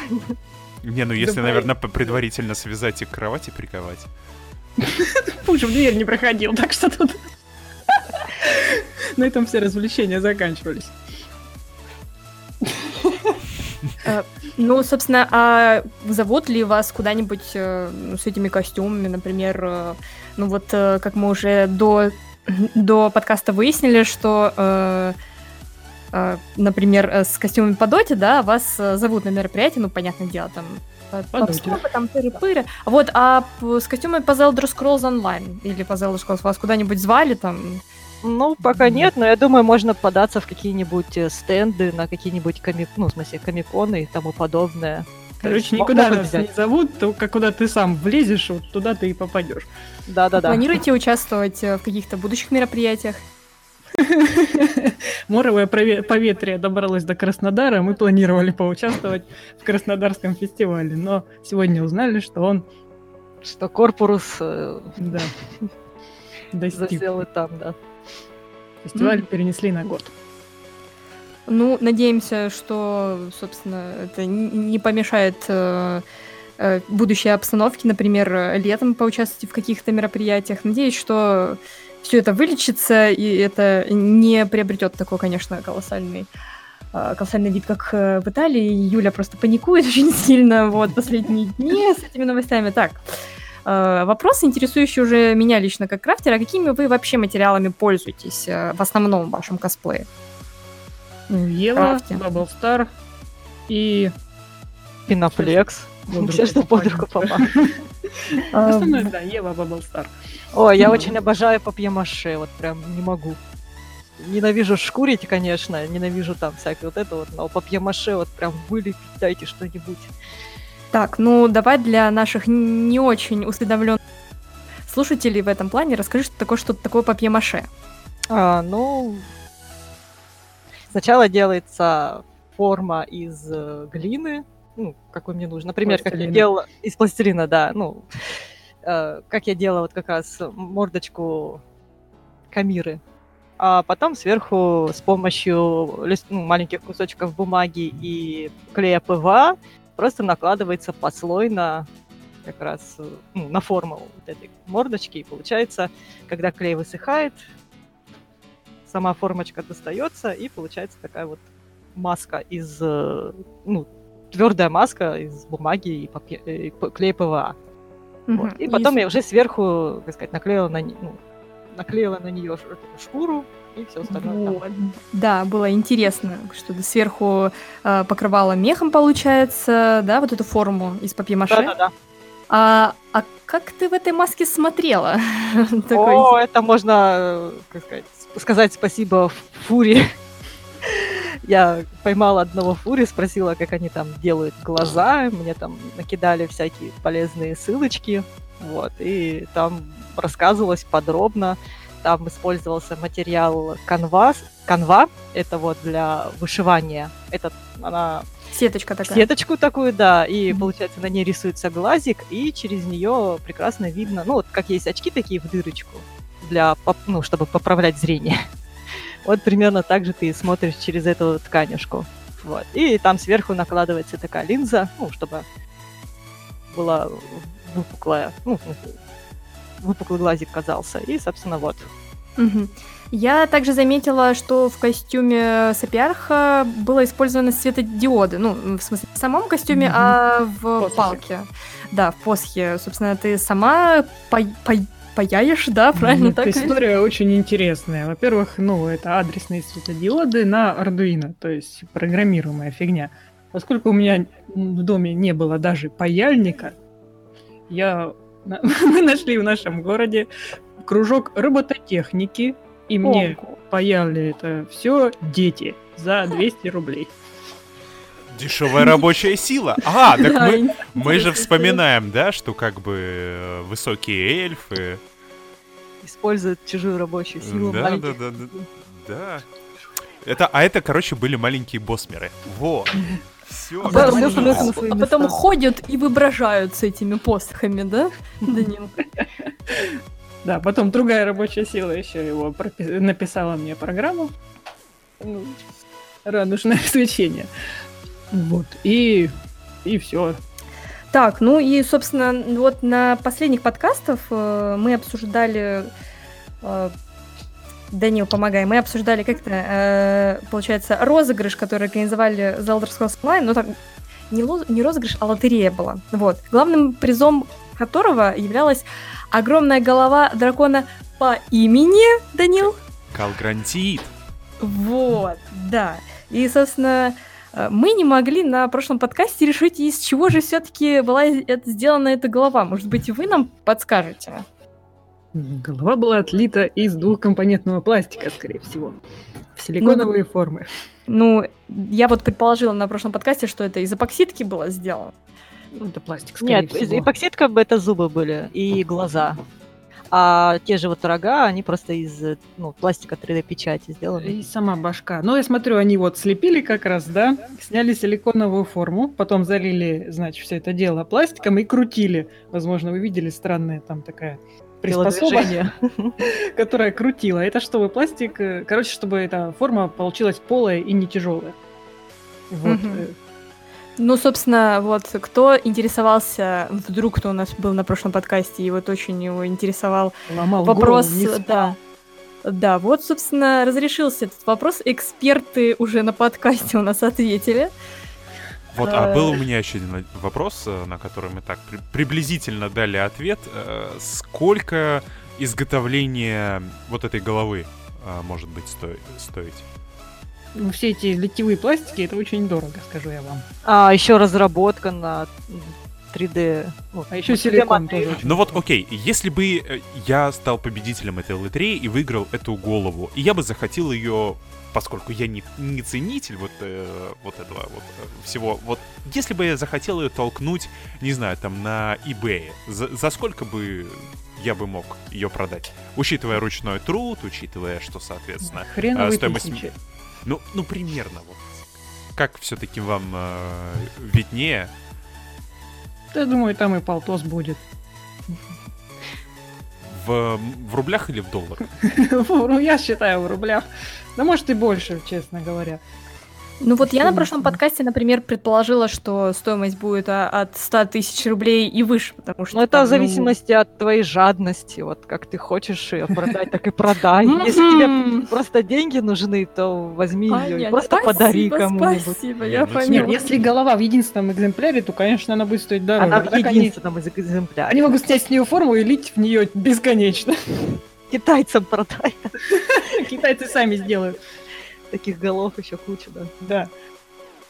Не, ну если, наверное, предварительно связать и к кровати приковать. Пуш в дверь не проходил, так что тут... На этом все развлечения заканчивались. Ну, собственно, а зовут ли вас куда-нибудь э, с этими костюмами, например, э, ну вот э, как мы уже до, до подкаста выяснили, что, э, э, например, э, с костюмами по доте, да, вас зовут на мероприятие, ну, понятное дело, там по- По доте. попскопы, там тыры-пыры. Вот, а с костюмами по Elder Scrolls Online или по Elder Scrolls вас куда-нибудь звали там? Ну, пока нет, но я думаю, можно податься в какие-нибудь стенды, на какие-нибудь комик... ну, в смысле, комиконы и тому подобное. То Короче, никуда нас взять. не зовут, только куда ты сам влезешь, вот туда ты и попадешь. Да-да-да. Планируете участвовать э, в каких-то будущих мероприятиях? Моровое поветрие добралось до Краснодара, мы планировали поучаствовать в Краснодарском фестивале, но сегодня узнали, что он, Что корпус э, да, засел и там, да. Фестиваль перенесли на год. Ну, надеемся, что, собственно, это не помешает э, э, будущей обстановке, например, летом поучаствовать в каких-то мероприятиях. Надеюсь, что все это вылечится, и это не приобретет такой, конечно, колоссальный э, колоссальный вид, как в Италии. Юля просто паникует очень сильно вот последние дни с этими новостями. Так, вопрос, интересующий уже меня лично как крафтера. Какими вы вообще материалами пользуетесь в основном в вашем косплее? Ну, Ева. Bubble Star и... Пиноплекс. Все, что под руку попало. Э, Основное, да, Ева, Bubble Star. Ой, я очень обожаю папье-маше, вот прям не могу. Ненавижу шкурить, конечно, ненавижу там всякое вот это вот, но папье-маше вот прям вылепить, дайте что-нибудь. Так, ну давай для наших не очень усредомленных слушателей в этом плане расскажи, что такое что-то такое папье-маше. А, ну, сначала делается форма из э, глины, ну, какой мне нужен. Например, как я Пластилина. делала из пластилина, да, ну, э, как я делала вот как раз мордочку Камиры. А потом сверху с помощью лист- ну, маленьких кусочков бумаги и клея ПВА просто накладывается послойно как раз э, ну, на форму вот этой мордочки. И получается, когда клей высыхает, сама формочка достается, и получается такая вот маска из, э, ну, твердая маска из бумаги и, папе- э, и клея ПВА. Вот. Мгм. И потом с- я уже сверху, так сказать, наклеила на, ну, наклеила на нее шкуру и все остальное. там. Вот. Да, было интересно, что ты сверху э, покрывала мехом, получается, да, вот эту форму из папье-маше. Да-да-да. А, а как ты в этой маске смотрела? О, это можно, э, как сказать, с- сказать спасибо Фури. Я поймала одного Фури, спросила, как они там делают глаза, мне там накидали всякие полезные ссылочки, вот, и там рассказывалось подробно, там использовался материал канвас, канва, это вот для вышивания, это она сеточка такая. сеточку такую, да, и Мгм. получается на ней рисуется глазик, и через нее прекрасно видно, ну вот как есть очки такие в дырочку для, ну чтобы поправлять зрение. Вот примерно так же ты смотришь через эту тканюшку. Вот. И там сверху накладывается такая линза, ну, чтобы была выпуклая, ну, выпуклый глазик казался. И, собственно, вот. Мгм. Я также заметила, что в костюме Сапиарха было использовано светодиоды. Ну, в смысле, не в самом костюме, Мгм. а в Посохе. палке. Да, в посохе. Собственно, ты сама пай- пай- паяешь, да, правильно Эта так? история очень интересная. Во-первых, ну, это адресные светодиоды на Arduino, то есть программируемая фигня. Поскольку у меня в доме не было даже паяльника, я... мы нашли в нашем городе кружок робототехники, и мне Ого. паяли это все дети за 200 рублей. Дешевая рабочая сила. А, так Да, мы, мы же вспоминаем, да, что как бы э, высокие эльфы. Используют чужую рабочую силу. Да, да, да, да. Да. Это, а это, короче, были маленькие босмеры. Во. Все. А потом, а потом ходят и воображают с этими посохами, да, Данил? Да, потом другая рабочая сила еще его написала мне программу. Ну, радужное освещение. Вот. И, и все. Так, ну и, собственно, вот на последних подкастах э, мы обсуждали... э, Данил, помогай. Мы обсуждали как-то, э, получается, розыгрыш, который организовали за Elder Scrolls Online. Ну, там не, лоз- не розыгрыш, а лотерея была. Вот. Главным призом которого являлась огромная голова дракона по имени Данил. Калгрантит. Вот, да. И, собственно, э, мы не могли на прошлом подкасте решить, из чего же все-таки была это- сделана эта голова. Может быть, и вы нам подскажете? Голова была отлита из двухкомпонентного пластика, скорее всего. В силиконовые формы. Ну, я вот предположила на прошлом подкасте, что это из эпоксидки было сделано. Ну, это пластик, скорее Нет, всего. эпоксидка бы это зубы были и глаза. А те же вот рога, они просто из ну, пластика 3D-печати сделаны. И сама башка. Ну, я смотрю, они вот слепили как раз, да, сняли силиконовую форму, потом залили, значит, все это дело пластиком и крутили. Возможно, вы видели странная там такая приспособа, Телодвижение. которая крутила. Это чтобы пластик, э, короче, чтобы эта форма получилась полая и не тяжелая. Вот. Мгм. Ну, собственно, вот кто интересовался, вдруг кто у нас был на прошлом подкасте, и вот очень его интересовал ломал вопрос, голову, не да. Да, вот, собственно, разрешился этот вопрос. Эксперты уже на подкасте у нас ответили. Вот, а Э. был у меня еще один вопрос, э, на который мы так при- приблизительно дали ответ. Э, Сколько изготовление вот этой головы может быть сто- стоить? Ну, Все эти литьевые пластики, это очень дорого, скажу я вам. А еще разработка на 3D. ну, А еще на 3D силикон тоже очень Ну вот, окей, если бы э, я стал победителем этой лотереи и выиграл эту голову, и я бы захотел ее, поскольку я не, не ценитель вот, э, вот этого вот э, всего, вот если бы я захотел ее толкнуть, не знаю, там на eBay, за, за сколько бы я бы мог ее продать? Учитывая ручной труд, учитывая, что, соответственно, Хреновые а, стоимость тысячи. Ну, ну примерно вот. Как все-таки вам э, виднее? Да, думаю, там и полтос будет. В, в рублях или в долларах? Ну, я считаю в рублях. Да может и больше, честно говоря. Ну вот я на прошлом подкасте, например, предположила, что стоимость будет а, от 100 тысяч рублей и выше, потому что... Ну, это там, в зависимости от твоей жадности. Вот как ты хочешь ее продать, так и продай. Если тебе просто деньги нужны, то возьми ее и просто подари кому-нибудь. Спасибо, я ну, поняла. если голова в единственном экземпляре, то, конечно, она будет стоить дороже. Она в единственном экземпляре. они могут снять с нее форму и лить в нее бесконечно. Китайцам продай. Китайцы сами сделают. Таких голов еще куча, да. Да.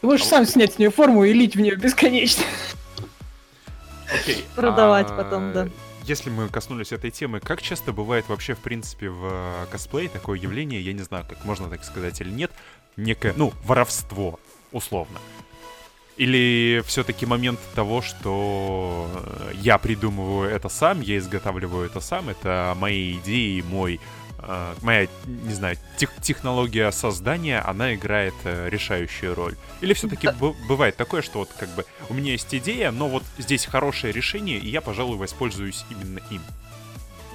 Ты можешь сам снять с нее форму и лить в нее бесконечно. Окей. Продавать а, потом, да. Если мы коснулись этой темы, как часто бывает вообще, в принципе, в э, косплее такое явление, я не знаю, как можно так сказать или нет, некое, ну, воровство, условно. Или все-таки момент того, что э, я придумываю это сам, я изготавливаю это сам, это мои идеи, мой, э, моя, не знаю, тех- технология создания, она играет э, решающую роль. Или все-таки бывает такое, что вот как бы у меня есть идея, но вот здесь хорошее решение, и я, пожалуй, воспользуюсь именно им.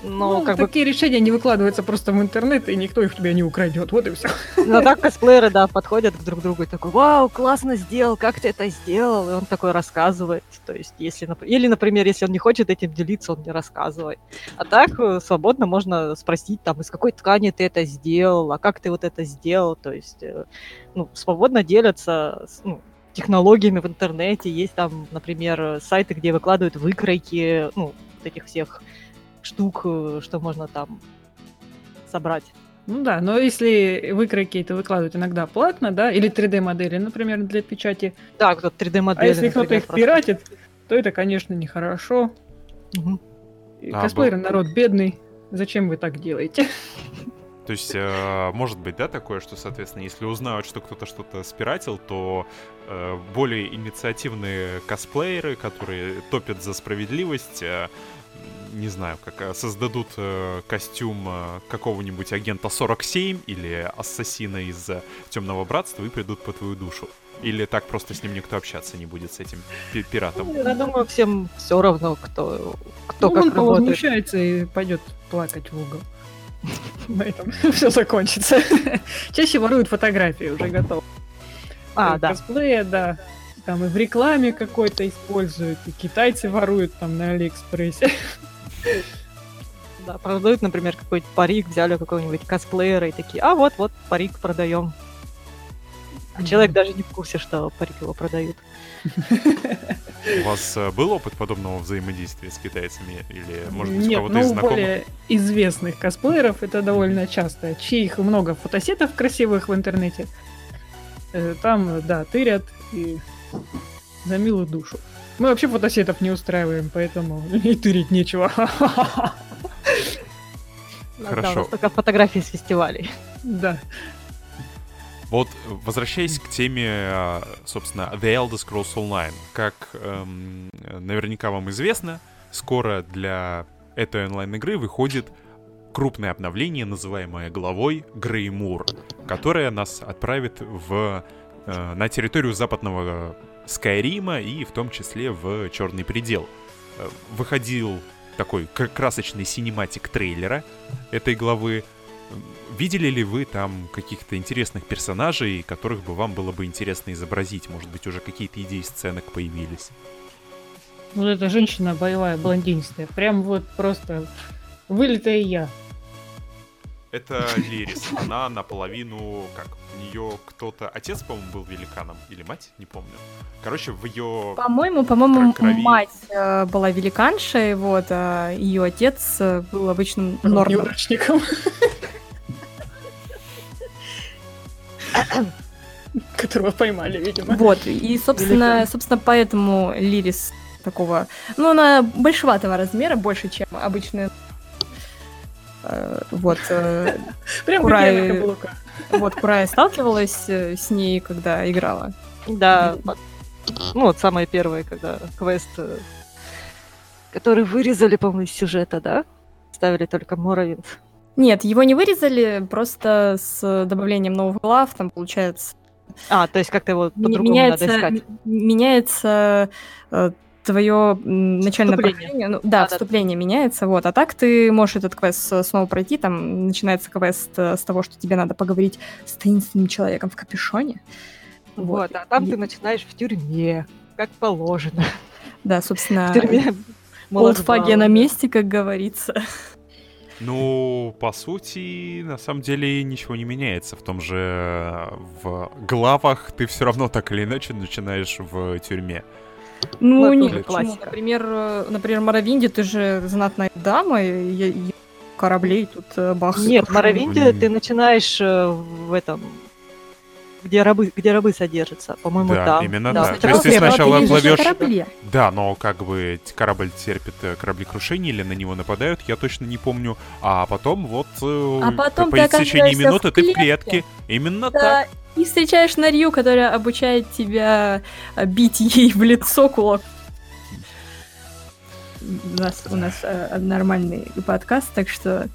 Ну, Ну, как бы, такие решения не выкладываются просто в интернет, и никто их у тебя не украдет. Вот и все. ну так косплееры, да, подходят к друг другу и такой, вау, классно сделал, как ты это сделал? И он такой рассказывает. То есть, если, или, например, если он не хочет этим делиться, он не рассказывает. А так э, свободно можно спросить, там, из какой ткани ты это сделал, а как ты вот это сделал? То есть, э, ну, свободно делятся, ну, технологиями в интернете. Есть там, например, сайты, где выкладывают выкройки, ну, вот этих всех штук, э, что можно там собрать. Ну да, но если выкройки это выкладывают иногда платно, да, или 3D-модели, например, для печати, Да, кто 3D-модель. а если кто-то их пиратит, то это, конечно, нехорошо. И А, Косплееры народ бедный. Зачем вы так делаете? То есть, э, может быть, да, такое, что, соответственно, если узнают, что кто-то что-то спиратил, то э, более инициативные косплееры, которые топят за справедливость, э, не знаю, как э, создадут э, костюм э, какого-нибудь агента 47 или ассасина из э, Темного Братства и придут по твою душу. Или так просто с ним никто общаться не будет, с этим пи- пиратом. Я думаю, всем все равно, кто, кто Ну, как он работает. возмущается и пойдет плакать в угол. На этом все закончится. Чаще воруют фотографии, уже готов. А, да. Косплея, да. Там и в рекламе какой-то используют, и китайцы воруют там на Алиэкспрессе. Да, продают, например, какой-то парик, взяли какого-нибудь косплеера и такие, а вот, вот, парик продаем. А человек даже не в курсе, что парик его продают. У вас э, был опыт подобного взаимодействия с китайцами? Или, может быть, у Нет, кого-то ну, из у знакомых? более известных косплееров это довольно часто. Чьих много фотосетов красивых в интернете. Э, Там, да, тырят и за милую душу. Мы вообще фотосетов не устраиваем, поэтому и тырить нечего. Нас, Да, у Хорошо. нас только фотографии с фестивалей. Да. Вот, возвращаясь к теме, э, собственно, The Elder Scrolls Online. Как эм, наверняка вам известно, скоро для этой онлайн-игры выходит крупное обновление, называемое главой Греймур, которое нас отправит в, э, на территорию западного Скайрима и в том числе в Черный предел. Э, Выходил такой красочный синематик трейлера этой главы. Видели ли вы там каких-то интересных персонажей, которых бы вам было бы интересно изобразить? Может быть, уже какие-то идеи сценок появились? Вот эта женщина боевая, блондинистая. Прям вот просто вылитая я. Это Лерис. Она наполовину, как, у нее кто-то, отец, по-моему, был великаном, или мать, не помню. Короче, в ее... По-моему, по-моему, крови. мать э, была великаншей, вот, а ее отец э, был обычным нордом. Неудачником. Которого поймали, видимо. Вот, и, собственно, Великан. собственно, поэтому Лирис такого... Ну, она большеватого размера, больше, чем обычные... Э, Вот, э, Прям Курай- на каблуках. вот Курая сталкивалась э, с ней, когда играла. Да, вот. ну вот самое первое, когда квест, э, который вырезали, по-моему, из сюжета, да? Ставили только Моровинт. Нет, его не вырезали, просто с добавлением новых глав, там, получается, А, то есть как-то его по-другому меняется, надо искать. меняется твое начальное Вступление. прохождение. Ну, да, Да-да. вступление меняется, вот. А так ты можешь этот квест снова пройти, там начинается квест э, с того, что тебе надо поговорить с таинственным человеком в капюшоне. Вот, а там И- ты начинаешь в тюрьме, как положено. Да, собственно, В тюрьме олдфагия на месте, как говорится. Ну, по сути, на самом деле ничего не меняется. В том же э, в главах ты все равно так или иначе начинаешь в тюрьме. Ну, Ну, уже почему? классика. Например, э, например, Моровинди, ты же знатная дама, и, и- и кораблей тут э, бах. Нет, в. Моровинде ты начинаешь э, в этом где рабы, где рабы содержатся, по-моему, Да, там. именно да. так. То есть ты сначала плывешь- корабле. Да, но как бы корабль терпит э, кораблекрушение или на него нападают, я точно не помню. А потом вот А потом по истечении минуты в ты в клетке. клетке. Именно Да, так. И встречаешь Нарью, которая обучает тебя а, бить ей в лицо кулак. У нас, у нас э, нормальный подкаст, так что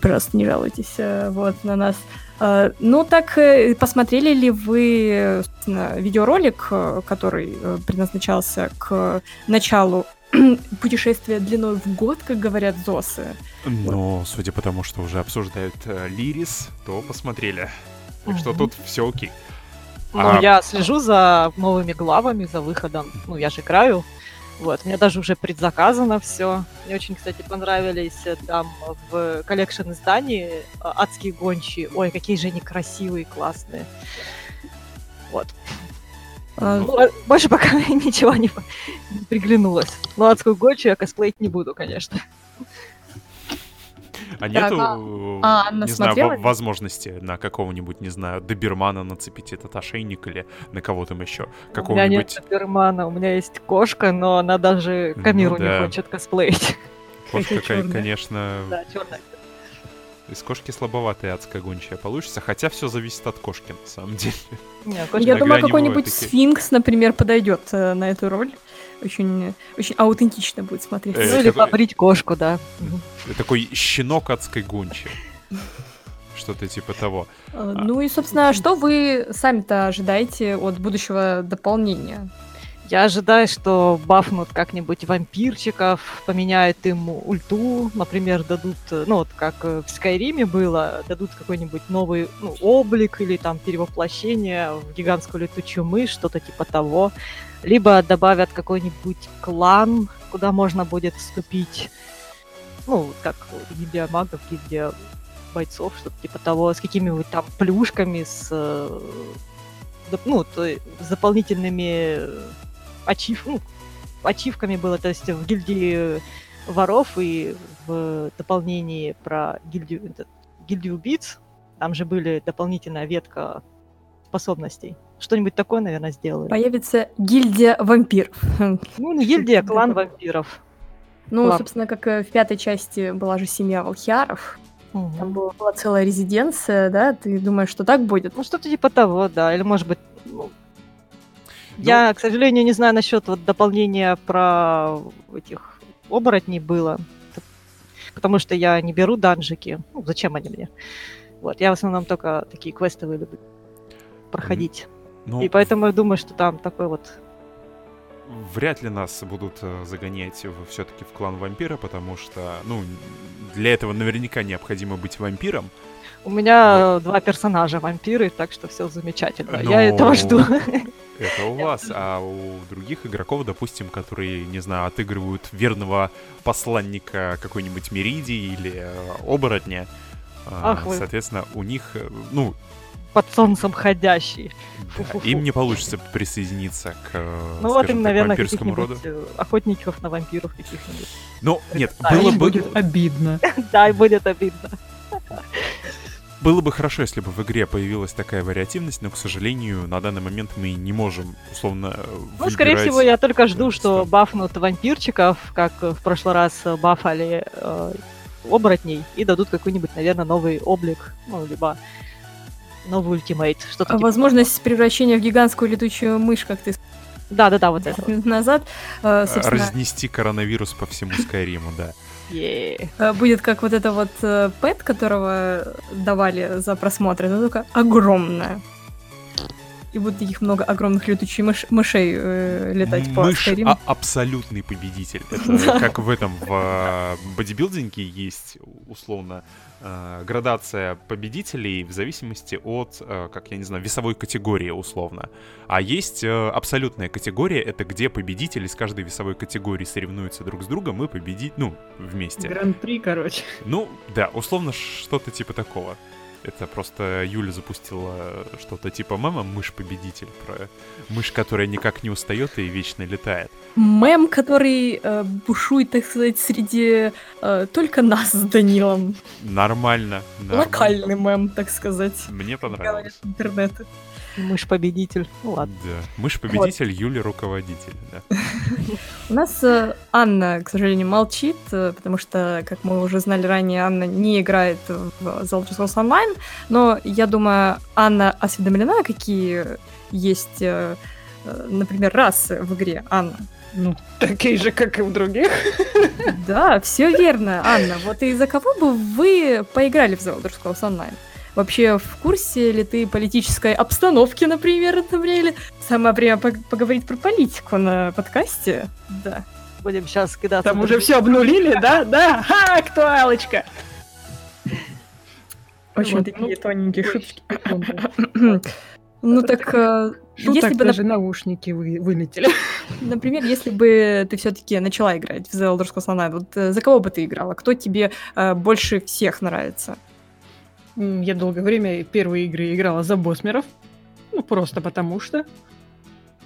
просто не жалуйтесь э, вот, на нас. Э, ну, так э, посмотрели ли вы видеоролик, э, который э, предназначался к началу путешествия длиной в год, как говорят ZOS ы? Но, судя по тому, что уже обсуждают э, Лирис, то посмотрели. Так что тут все окей. Ну, А- я слежу за новыми главами, за выходом. Ну, я же играю. Вот, у меня даже уже предзаказано все. Мне очень, кстати, понравились э, там в collection издании э, адские гончие. Ой, какие же они красивые, классные. Вот. Э, Ну, а больше пока ничего не приглянулось. Но адскую гончую я косплеить не буду, конечно. А нету, а- а не знаю, возможности на какого-нибудь, не знаю, добермана нацепить этот ошейник или на кого там еще? У меня нет Какого-нибудь... Супермана, у меня есть кошка, но она даже Ну Камиру не хочет косплеить. Кошка, конечно, Да, черная. Из кошки слабоватая адская гончая получится, хотя все зависит от кошки, на самом деле. Не, Я кошка- Иногда думаю, какой-нибудь такие. сфинкс, например, подойдет э, на эту роль. Очень, очень аутентично будет смотреться. Э, Ну или побрить кошку, да. Такой щенок адской гончей. Что-то типа того. Э, Ну и, собственно, что вы сами-то ожидаете от будущего дополнения? Я ожидаю, что бафнут как-нибудь вампирчиков, поменяют им ульту, например, дадут, ну вот как э, в Скайриме было, дадут какой-нибудь новый ну, облик или там перевоплощение в гигантскую летучую мышь, что-то типа того. Либо добавят какой-нибудь клан, куда можно будет вступить, ну, как гильдия магов, гильдия бойцов, что-то типа того, с какими-нибудь там плюшками, с, э, ну, то с дополнительными ачив, ну, ачивками было, то есть в гильдии воров и в дополнении про гильдию, гильдию убийц, там же были дополнительная ветка способностей. Что-нибудь такое, наверное, сделают. Появится гильдия вампиров. Ну, не гильдия, клан вампиров. Ну, Ладно. собственно, как э, в пятой части была же семья Волхиаров. Там Мгм. была, была целая резиденция, да? Ты думаешь, что так будет? Ну, что-то типа того, да. Или, может быть, ну, я, к сожалению, не знаю насчет вот дополнения про этих оборотней было. Потому что я не беру данжики. Ну, зачем они мне? Вот, я в основном только такие квестовые люблю проходить. Ну, И поэтому я думаю, что там такой вот... вряд ли нас будут э, загонять все-таки в клан вампира, потому что, ну, для этого наверняка необходимо быть вампиром. У меня э, два персонажа вампиры, так что все замечательно. Ну, Я этого жду. Это у вас, а у других игроков, допустим, которые, не знаю, отыгрывают верного посланника какой-нибудь Меридии или э, оборотня, э, Ах вы. соответственно, у них, э, ну, Под солнцем ходящий. да, им не получится присоединиться к, э, Ну вот им, так, наверное, вампирскому роду. охотников на вампиров каких-нибудь. Ну, нет, Да, было бы, будет обидно. Да, будет обидно. было бы хорошо, если бы в игре появилась такая вариативность, но, к сожалению, на данный момент мы не можем, условно, э, Ну, скорее всего, я только жду, что бафнут вампирчиков, как в прошлый раз бафали э, оборотней, и дадут какой-нибудь, наверное, новый облик, ну, либо новый ультимейт, что-то А типа возможность превращения в гигантскую летучую мышь, как ты того. Да-да-да, вот это. минут назад, э, собственно, разнести коронавирус по всему Скайриму, да. Э, будет как вот это вот э, пэт, которого давали за просмотр, но только огромная. И будет таких много огромных летучих мыш- мышей э, летать по Мышь Скайриму. а- абсолютный победитель. Это как в этом, в э, бодибилдинге есть, условно, э, градация победителей в зависимости от, э, как я не знаю, весовой категории, условно. А есть э, абсолютная категория, это где победители из каждой весовой категории соревнуются друг с другом и победить, ну, вместе. Гран-при, короче. Ну, да, условно что-то типа такого. Это просто Юля запустила что-то типа мама мышь-победитель про мышь, которая никак не устает и вечно летает. Мем, который э, бушует, так сказать, среди э, только нас с Данилом. Нормально. нормально. Локальный мем, так сказать. Мне понравилось. интернета. Мышь-победитель. Ну ладно. Да. Мышь-победитель, Юля руководитель. Да. У нас э, Анна, к сожалению, молчит, э, потому что, как мы уже знали ранее, Анна не играет в The Elder Scrolls Online, но я думаю, Анна осведомлена, какие есть, э, э, например, расы в игре. Анна. Ну, такие же, как и у других. Да, все верно, Анна. Вот и за кого бы вы поиграли в The Elder Scrolls Online? Вообще, в курсе ли ты политической обстановки, например, например, или самое время пог- поговорить про политику на подкасте? Да. Будем сейчас кидаться. Там уже все обнулили, да? Да, ха, актуалочка. Очень Вот, такие ну, тоненькие шутки. Ну так, э, Ну если так бы, даже наушники вы- вылетели. нап- например, если бы ты все-таки начала играть в The Elder Scrolls Online, вот э, за кого бы ты играла? Кто тебе э, больше всех нравится? Я долгое время первые игры играла за Босмеров. Ну, просто потому что.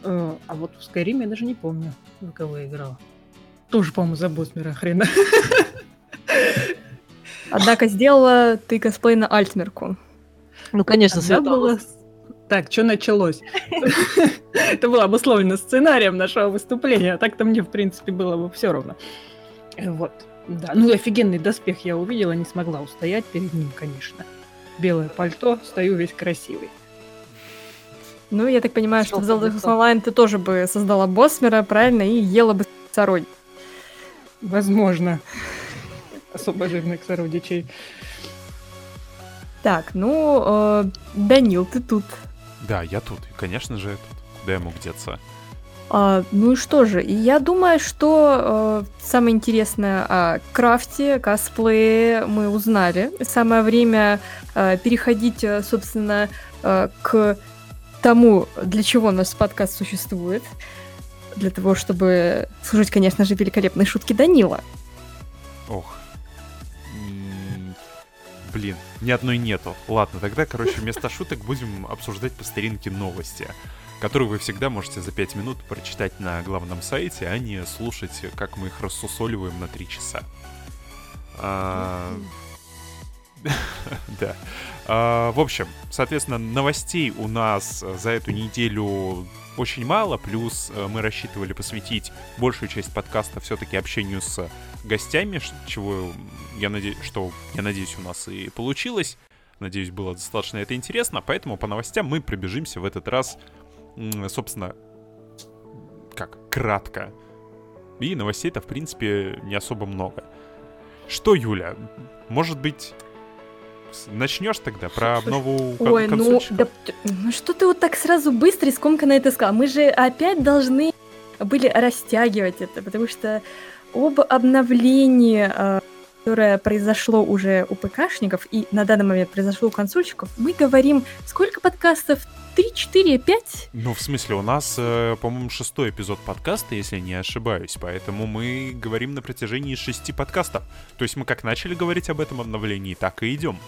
Э, А вот в Skyrim я даже не помню, за кого я играла. Тоже, по-моему, за Босмера хрена. Однако сделала ты косплей на Альтмерку. Ну, конечно, Света. было Так, что началось? Это было обусловлено сценарием нашего выступления, а так-то мне, в принципе, было бы все равно. Вот. Да, ну офигенный доспех я увидела, не смогла устоять перед ним, конечно. Белое пальто, стою весь красивый. Ну, я так понимаю, что в Шёлковый Zelda. Online ты тоже бы создала Босмера, правильно, и ела бы сородь. Возможно. Особо жирных сородичей. Так, ну, э, Данил, ты тут. Да, я тут. И, конечно же, я тут. Куда я мог деться? А, ну и что же, я думаю, что э, самое интересное о крафте, косплее мы узнали. Самое время э, переходить, э, собственно, э, к тому, для чего наш подкаст существует. Для того, чтобы служить, конечно же, великолепной шутки Данила. Ох. Блин, ни одной нету. Ладно, тогда, короче, вместо шуток будем обсуждать по старинке новости, которые вы всегда можете за 5 минут прочитать на главном сайте, а не слушать, как мы их рассусоливаем на 3 часа. А, Да. А, В общем, соответственно, новостей у нас за эту неделю очень мало, плюс э, мы рассчитывали посвятить большую часть подкаста все-таки общению с гостями, чего я надеюсь, что я надеюсь у нас и получилось. Надеюсь, было достаточно это интересно, поэтому по новостям мы пробежимся в этот раз, собственно, как кратко. И новостей-то, в принципе, не особо много. Что, Юля, может быть, начнешь тогда про Слушай, обнову Ой, ну, да, ну что ты вот так сразу быстро и скомканно это сказал? Мы же опять должны были растягивать это, потому что об обновлении, э, которое произошло уже у ПКшников и на данный момент произошло у консольщиков, мы говорим, сколько подкастов? 3, 4, 5? Ну, в смысле, у нас, э, по-моему, шестой эпизод подкаста, если не ошибаюсь, поэтому мы говорим на протяжении шести подкастов. То есть мы как начали говорить об этом обновлении, так и идем.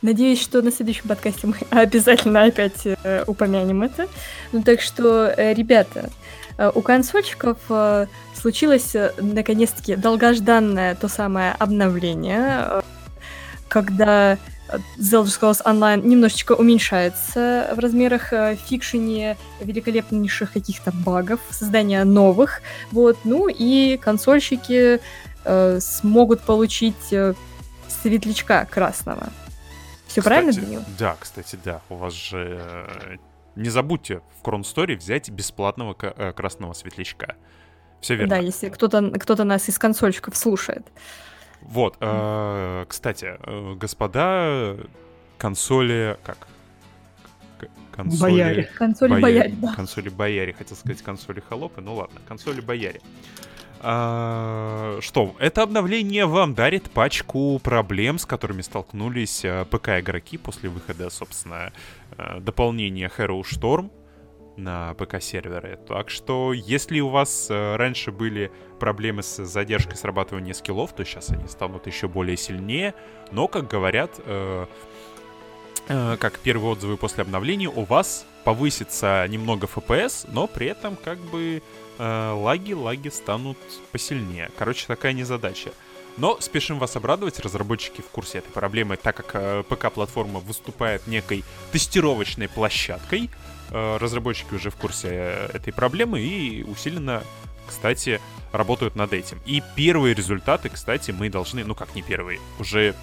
Надеюсь, что на следующем подкасте мы обязательно опять э, упомянем это. Ну так что, э, ребята, э, у консольщиков э, случилось э, наконец-таки долгожданное то самое обновление, э, когда Elder Scrolls Online немножечко уменьшается в размерах э, фикшене великолепнейших каких-то багов, создания новых. Вот, ну и консольщики э, смогут получить э, светлячка красного. Все правильно, Данил? Да, кстати, да. У вас же... э, Не забудьте в Кронсторе взять бесплатного э, красного светлячка. Все верно. Да, если кто-то кто нас из консольщиков слушает. Вот, э, кстати, э, господа, консоли... Как? Консоли... Бояре. Консоли бояре, да. Консоли бояре, хотел сказать консоли холопы, ну ладно, консоли бояре. А, что, это обновление вам дарит пачку проблем, с которыми столкнулись э, ПК-игроки после выхода, собственно, дополнения Hero Storm на ПК-серверы. Так что, если у вас э, раньше были проблемы с задержкой срабатывания скиллов, то сейчас они станут еще более сильнее. Но, как говорят, э, э, как первые отзывы после обновления, у вас повысится немного FPS, но при этом как бы лаги, лаги станут посильнее. Короче, такая незадача. Но спешим вас обрадовать, разработчики в курсе этой проблемы, так как ПК-платформа выступает некой тестировочной площадкой. Э, разработчики уже в курсе э, этой проблемы и усиленно, кстати, работают над этим. И первые результаты, кстати, мы должны, ну как не первые, уже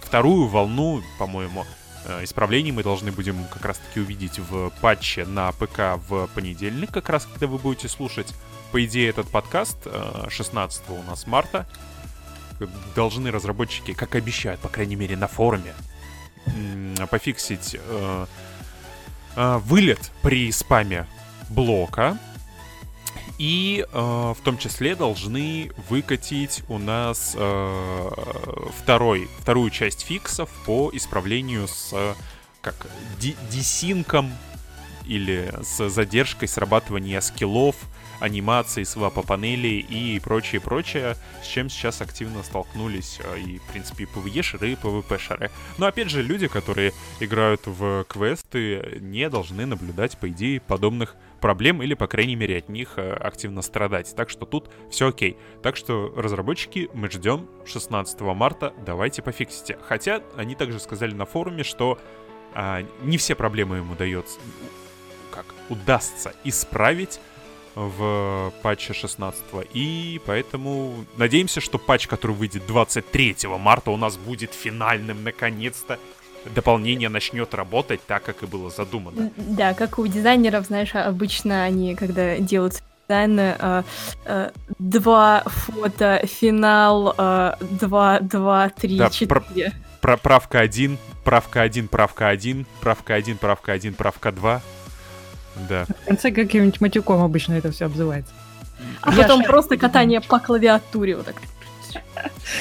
вторую волну, по-моему, э, исправлений мы должны будем как раз-таки увидеть в патче на ПК в понедельник, как раз когда вы будете слушать. По идее, этот подкаст э, 16 у нас марта. Должны разработчики, как обещают, по крайней мере, на форуме, пофиксить э, вылет при спаме блока. И э, в том числе должны выкатить у нас э, второй, вторую часть фиксов по исправлению с э, как десинком или с задержкой срабатывания скиллов, анимации, свапа панелей и прочее, прочее, с чем сейчас активно столкнулись э, и, в принципе, и PvE-шеры, и PvP-шеры. Но, опять же, люди, которые играют в квесты, не должны наблюдать, по идее, подобных проблем или, по крайней мере, от них э, активно страдать. Так что тут все окей. Так что, разработчики, мы ждем 16 марта, давайте пофиксите. Хотя, они также сказали на форуме, что а, не все проблемы им удается, как, удастся исправить в патче 16 и поэтому надеемся, что патч, который выйдет 23 марта, у нас будет финальным наконец-то. Дополнение начнет работать так, как и было задумано. Да, как у дизайнеров, знаешь, обычно они, когда делают дизайны, э, э, два фото, финал, э, два, два, три, Да, четыре. Про правка 1, правка 1, правка 1, правка 1, правка 1, правка 2. Да. В конце каким-нибудь матюком обычно это все обзывается. А Я потом просто катание по клавиатуре вот так.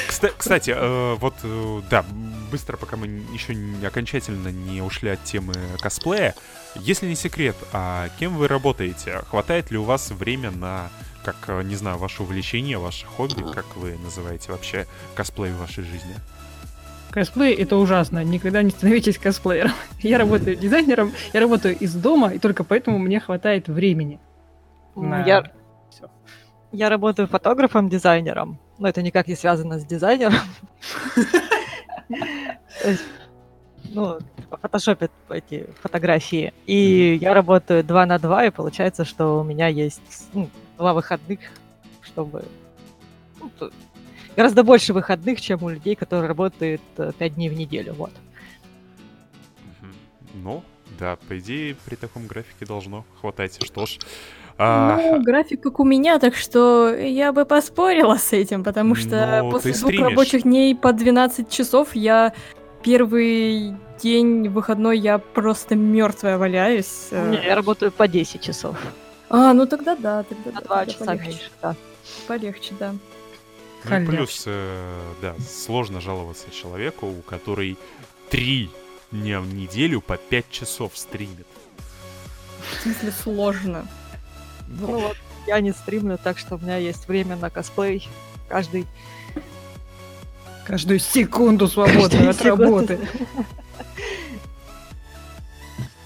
Кста- Кстати, э, вот, э, да, быстро, пока мы еще не окончательно не ушли от темы косплея. Если не секрет, а кем вы работаете? Хватает ли у вас время на, как, э, не знаю, ваше увлечение, ваше хобби, как вы называете вообще косплей в вашей жизни? Косплей это ужасно. Никогда не становитесь косплеером. Я работаю дизайнером, я работаю из дома, и только поэтому мне хватает времени. На Я, всё. я работаю фотографом-дизайнером, но это никак не связано с дизайнером. Ну, типа, фотошопят эти фотографии. И я работаю 2 на 2, и получается, что у меня есть ну, два выходных, чтобы... гораздо больше выходных, чем у людей, которые работают 5 дней в неделю. Вот. Ну, да, по идее, при таком графике должно хватать. Что ж, а, Ну, график как у меня, так что я бы поспорила с этим, потому что Ну, после двух стримишь. рабочих дней по 12 часов я первый день выходной я просто мертвая валяюсь. э. Не, я работаю по 10 часов. А, ну тогда да, тогда На да, 2 тогда часа полегче. меньше, да. Полегче, да. Ну и плюс, э, да, сложно жаловаться человеку, у который три дня в неделю по 5 часов стримит. В смысле сложно. Ну вот, я не стримлю, так что у меня есть время на косплей каждый Каждую секунду свободную от секунду. работы.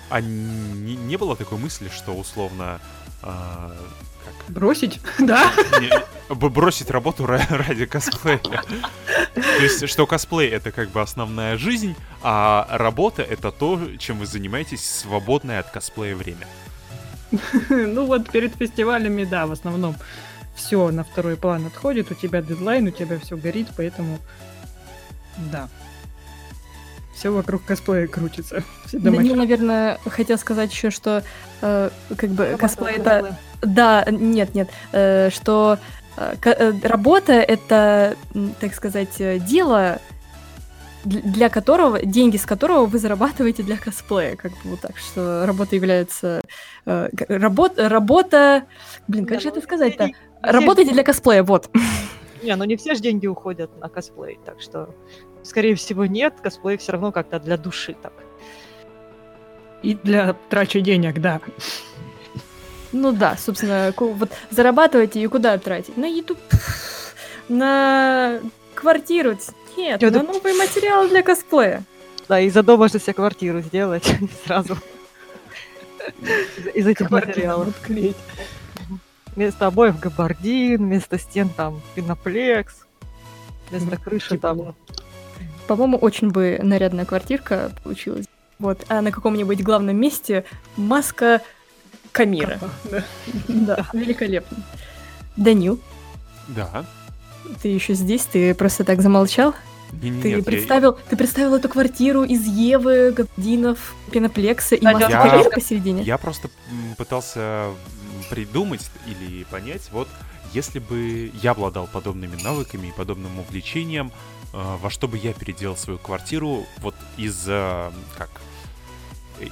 А не, не было такой мысли, что условно а, как, Бросить? Да. не- бросить работу ра- ради косплея? То есть, что косплей это как бы основная жизнь, а работа это то, чем вы занимаетесь свободное от косплея время. Ну вот перед фестивалями, да, в основном все на второй план отходит, у тебя дедлайн, у тебя все горит, поэтому да. Все вокруг косплея крутится. Данил, наверное, хотел сказать еще, что э, как бы косплей это... Да, нет, нет, э, что э, э, работа это, так сказать, дело, дл- для которого, деньги с которого вы зарабатываете для косплея, как бы вот так, что работа является... э, работ- работа... Блин, как Не, же ну, это сказать-то? не- не все Работайте для косплея, вот. Не, ну не все же деньги уходят на косплей, так что, скорее всего, нет. Косплей все равно как-то для души так. И для трачи денег, да. Ну да, собственно, вот зарабатываете и куда тратить? На еду, пф, на квартиру, нет, Я на тут- новые материалы для косплея. Да, и за дома можно себе квартиру сделать сразу. Из- этих материалов. Отклеить. Вместо обоев габардин, вместо стен там пеноплекс, вместо крыши там... По-моему, очень бы нарядная квартирка получилась. Вот, а на каком-нибудь главном месте маска Камира. Да. Да, великолепно. Данил, Да. ты еще здесь? Ты просто так замолчал? Не, не, Ты нет, я- представил, ты представил эту квартиру из Евы, Габдинов, Пеноплекса и маски я- посередине? Я просто пытался придумать или понять, вот если бы я обладал подобными навыками и подобным увлечением, э, во что бы я переделал свою квартиру, вот из э, как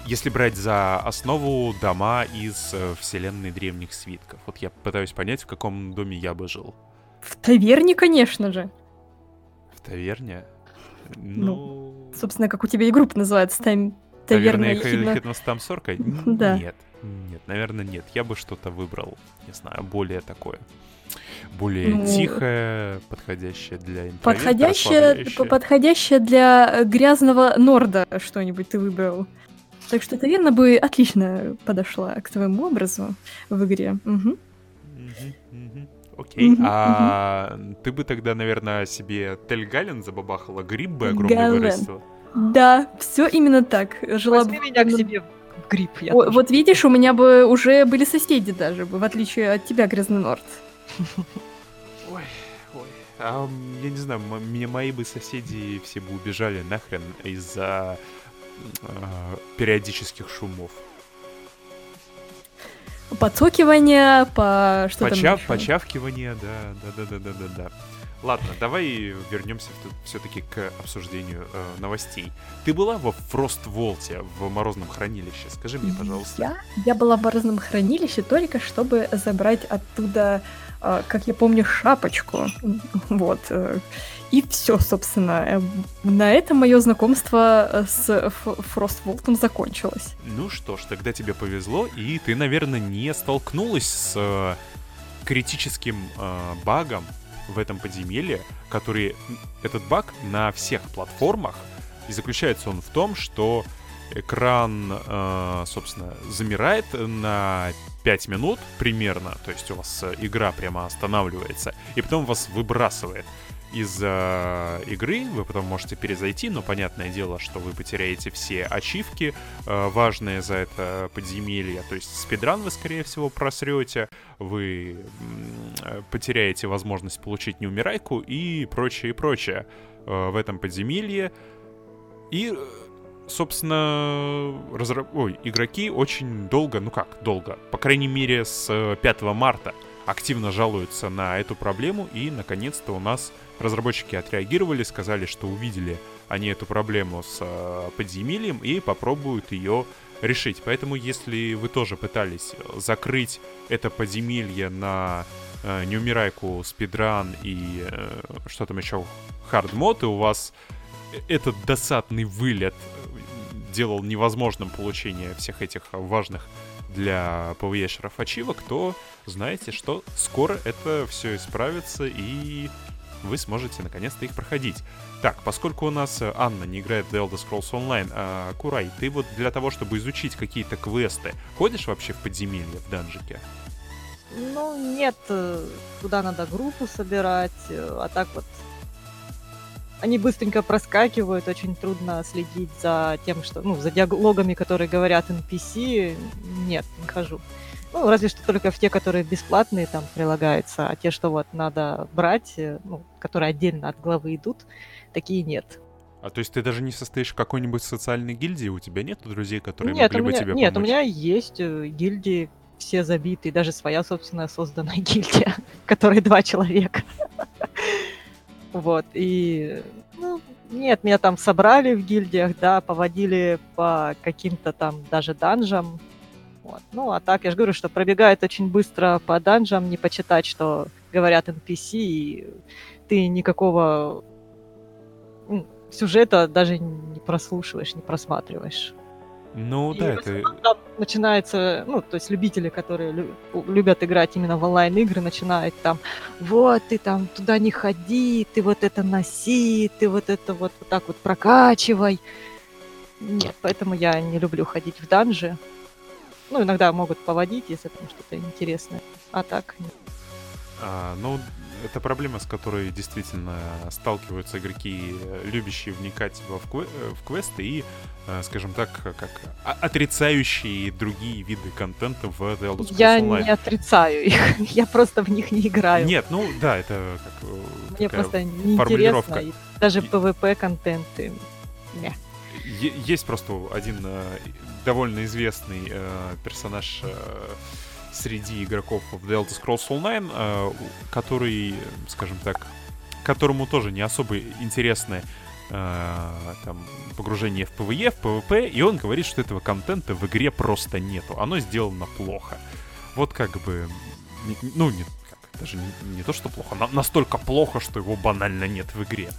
если брать за основу дома из э, вселенной древних свитков. Вот я пытаюсь понять, в каком доме я бы жил. В таверне, конечно же. В таверне? Ну, Собственно, как у тебя и группа называется, там таверна таверна ехидна. Хидностамсорка? Да. Нет, нет, наверное, нет. Я бы что-то выбрал, не знаю, более такое. Более Ну, тихое, подходящее для Подходящее, подходящее для грязного норда что-нибудь ты выбрал. Так что таверна бы отлично подошла к твоему образу в игре. Мгм. Окей, а ты бы тогда, наверное, себе Тельгален забабахала, гриб бы огромный Гален. Да, все именно так. Жила Возьми бы меня к себе гриб. Я О, тоже. вот видишь, у меня бы уже были соседи даже, в отличие от тебя, Грязный Норд. Ой, ой. А, я не знаю, мне мои бы соседи все бы убежали нахрен из-за а, периодических шумов. Подсокивание, по... что Поча- там? Почавкивание, да, да, да, да, да, да, да. Ладно, давай вернемся все-таки к обсуждению э, новостей. Ты была во Фростволте, в морозном хранилище? Скажи мне, пожалуйста. Я, я была в морозном хранилище только чтобы забрать оттуда, э, как я помню, шапочку. Вот. э, И все, собственно. Э, На этом мое знакомство э, с Фростволтом закончилось. Ну что ж, тогда тебе повезло, и ты, наверное, не столкнулась с э, критическим э, багом в этом подземелье, который... Этот баг на всех платформах, и заключается он в том, что экран, э, собственно, замирает на 5 минут примерно, то есть у вас игра прямо останавливается, и потом вас выбрасывает из э, игры, вы потом можете перезайти, но понятное дело, что вы потеряете все ачивки, э, важные за это подземелье, то есть спидран вы, скорее всего, просрете, вы э, потеряете возможность получить неумирайку и прочее, и прочее э, в этом подземелье. И, э, собственно, разра- Ой, игроки очень долго, ну как долго, по крайней мере с э, 5 марта активно жалуются на эту проблему, и, наконец-то, у нас разработчики отреагировали, сказали, что увидели они эту проблему с э, подземельем и попробуют ее решить. Поэтому, если вы тоже пытались закрыть это подземелье на э, неумирайку, speedrun и э, что там еще, hard mode, и у вас этот досадный вылет делал невозможным получение всех этих важных для PvE шеров ачивок, то знаете, что скоро это все исправится и вы сможете наконец-то их проходить. Так, поскольку у нас э, Анна не играет в The Elder Scrolls Online, а Курай, ты вот для того, чтобы изучить какие-то квесты, ходишь вообще в подземелье, в данжике? Ну, нет, э, туда надо группу собирать, э, а так вот они быстренько проскакивают, очень трудно следить за тем, что, ну, за диалогами, которые говорят NPC, нет, не хожу. Ну, разве что только в те, которые бесплатные там прилагаются, а те, что вот надо брать, э, ну, которые отдельно от главы идут, такие нет. А то есть ты даже не состоишь в какой-нибудь социальной гильдии, у тебя нет друзей, которые нет, могли у бы меня, тебе нет, у помочь? меня есть э, гильдии, все забитые, даже своя собственная созданная гильдия, в которой два человека. Вот, и, ну, нет, меня там собрали в гильдиях, да, поводили по каким-то там даже данжам. Вот. Ну, а так, я же говорю, что пробегает очень быстро по данжам, не почитать, что говорят NPC, и ты никакого м, сюжета даже не прослушиваешь, не просматриваешь. Ну И да, это... там начинается, ну, то есть любители, которые лю- любят играть именно в онлайн-игры, начинают там, вот, ты там туда не ходи, ты вот это носи, ты вот это вот, вот так вот прокачивай. Нет, поэтому я не люблю ходить в данжи. Ну, иногда могут поводить, если там что-то интересное. А так, нет. А, ну, это проблема, с которой действительно сталкиваются игроки, любящие вникать в, кве- э, в квесты и, э, скажем так, как отрицающие другие виды контента в The Elder Scrolls я Online. не отрицаю их, я просто в них не играю. Нет, ну да, это как э, Мне просто формулировка. Даже И- PvP-контенты. Есть просто один довольно известный э, персонаж э, среди игроков в The Elder Scrolls Online, э, который, скажем так, которому тоже не особо интересны э, там, погружение в PvE, в PvP, и он говорит, что этого контента в игре просто нету. Оно сделано плохо. Вот как бы... Ну, не, даже не, не то, что плохо, на- настолько плохо, что его банально нет в игре.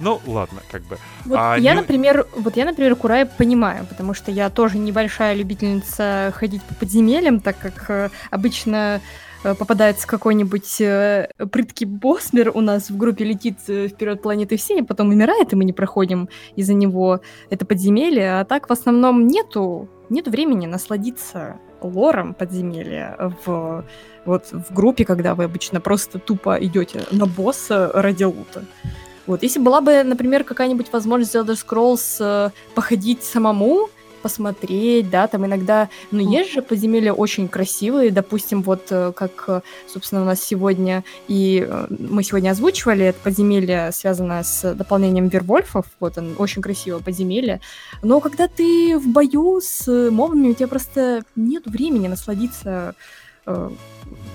Ну, ладно, как бы. Вот А я, не- например, вот я, например, Курай понимаю, потому что я тоже небольшая любительница ходить по подземельям, так как э, обычно э, попадается какой-нибудь э, прыткий боссмер у нас в группе летит э, вперед планеты всей, а потом умирает, и мы не проходим из-за него это подземелье. А так в основном нету, нету времени насладиться лором подземелья в вот в группе, когда вы обычно просто тупо идете на босса ради лута. Вот, если была бы, например, какая-нибудь возможность Elder Scrolls э, походить самому посмотреть, да, там иногда, ну, есть же подземелья очень красивые, допустим, вот э, как, э, собственно, у нас сегодня, и э, мы сегодня озвучивали это подземелье, связанное с дополнением Вервольфов, вот он, очень красивое подземелье, но когда ты в бою с мобами, у тебя просто нет времени насладиться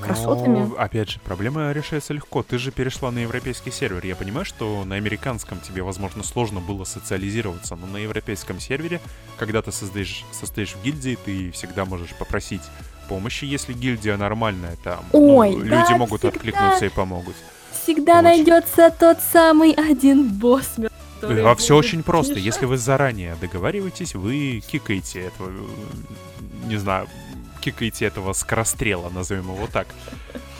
красотами. Но, опять же, проблема решается легко. Ты же перешла на европейский сервер. Я понимаю, что на американском тебе, возможно, сложно было социализироваться, но на европейском сервере, когда ты создаешь, состоишь в гильдии, ты всегда можешь попросить помощи, если гильдия нормальная, там ну, Ой, ну, да, люди могут всегда. откликнуться и помогут. Всегда Очень. найдется тот самый один босс. который А все очень просто. Если вы заранее договариваетесь, вы кикаете этого, э, не знаю, кикаете этого скорострела, назовем его так.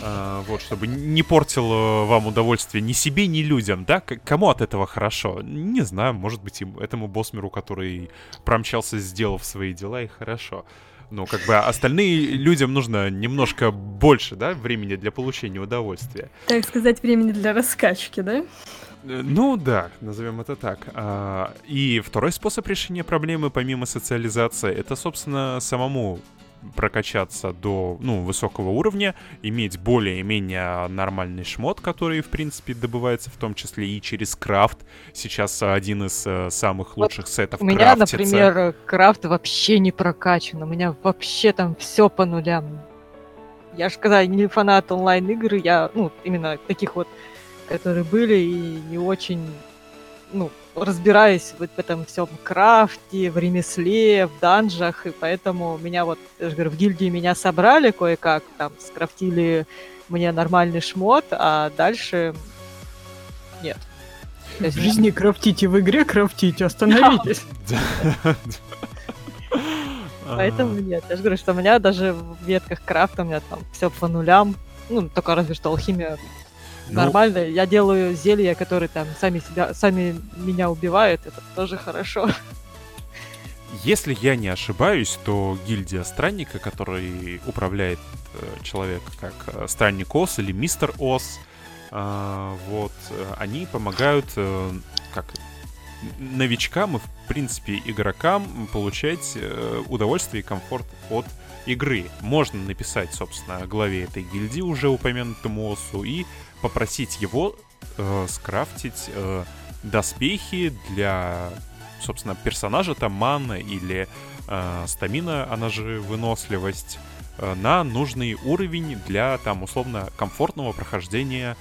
А, вот, чтобы не портил э, вам удовольствие ни себе, ни людям, да? К- кому от этого хорошо? Не знаю, может быть, им, этому боссмеру, который промчался, сделав свои дела, и хорошо. Ну, как бы остальные людям нужно немножко больше, да, времени для получения удовольствия. Так сказать, времени для раскачки, да? Э, Ну да, назовем это так. А, И второй способ решения проблемы, помимо социализации, это, собственно, самому прокачаться до ну, высокого уровня, иметь более-менее нормальный шмот, который, в принципе, добывается в том числе и через крафт. Сейчас один из э, самых Вот лучших сетов У меня, крафтится. например, крафт вообще не прокачан. У меня вообще там все по нулям. Я же когда не фанат онлайн-игр, я, ну, именно таких вот, которые были, и не очень, ну, разбираюсь вот в этом всем крафте, в ремесле, в данжах, и поэтому меня вот, я же говорю, в гильдии меня собрали кое-как, там, скрафтили мне нормальный шмот, а дальше нет. В жизни крафтите, в игре крафтите, остановитесь. Поэтому нет. Я же говорю, что у меня даже в ветках крафта у меня там все по нулям. Ну, только разве что алхимия Ну, нормально. Я делаю зелья, которые там сами себя, сами меня убивают. Это тоже хорошо. Если я не ошибаюсь, то гильдия странника, который управляет э, человек как э, странник Ос или мистер Ос, а, вот, э, они помогают э, как новичкам и, в принципе, игрокам получать э, удовольствие и комфорт от игры. Можно написать, собственно, главе этой гильдии, уже упомянутому Осу, и попросить его э, скрафтить э, доспехи для, собственно, персонажа, там, мана или э, стамина, она же выносливость, э, на нужный уровень для, там, условно, комфортного прохождения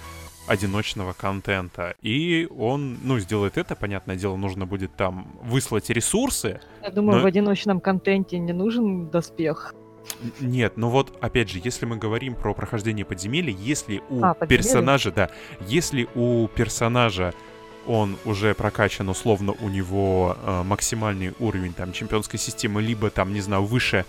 одиночного контента. И он, ну, сделает это, понятное дело, нужно будет там выслать ресурсы. Я думаю, Но- в одиночном контенте не нужен доспех. Нет, ну вот, опять же, если мы говорим про прохождение подземелья, если у А, подземелья? персонажа, да, если у персонажа он уже прокачан, условно, у него э, максимальный уровень там чемпионской системы, либо там, не знаю, выше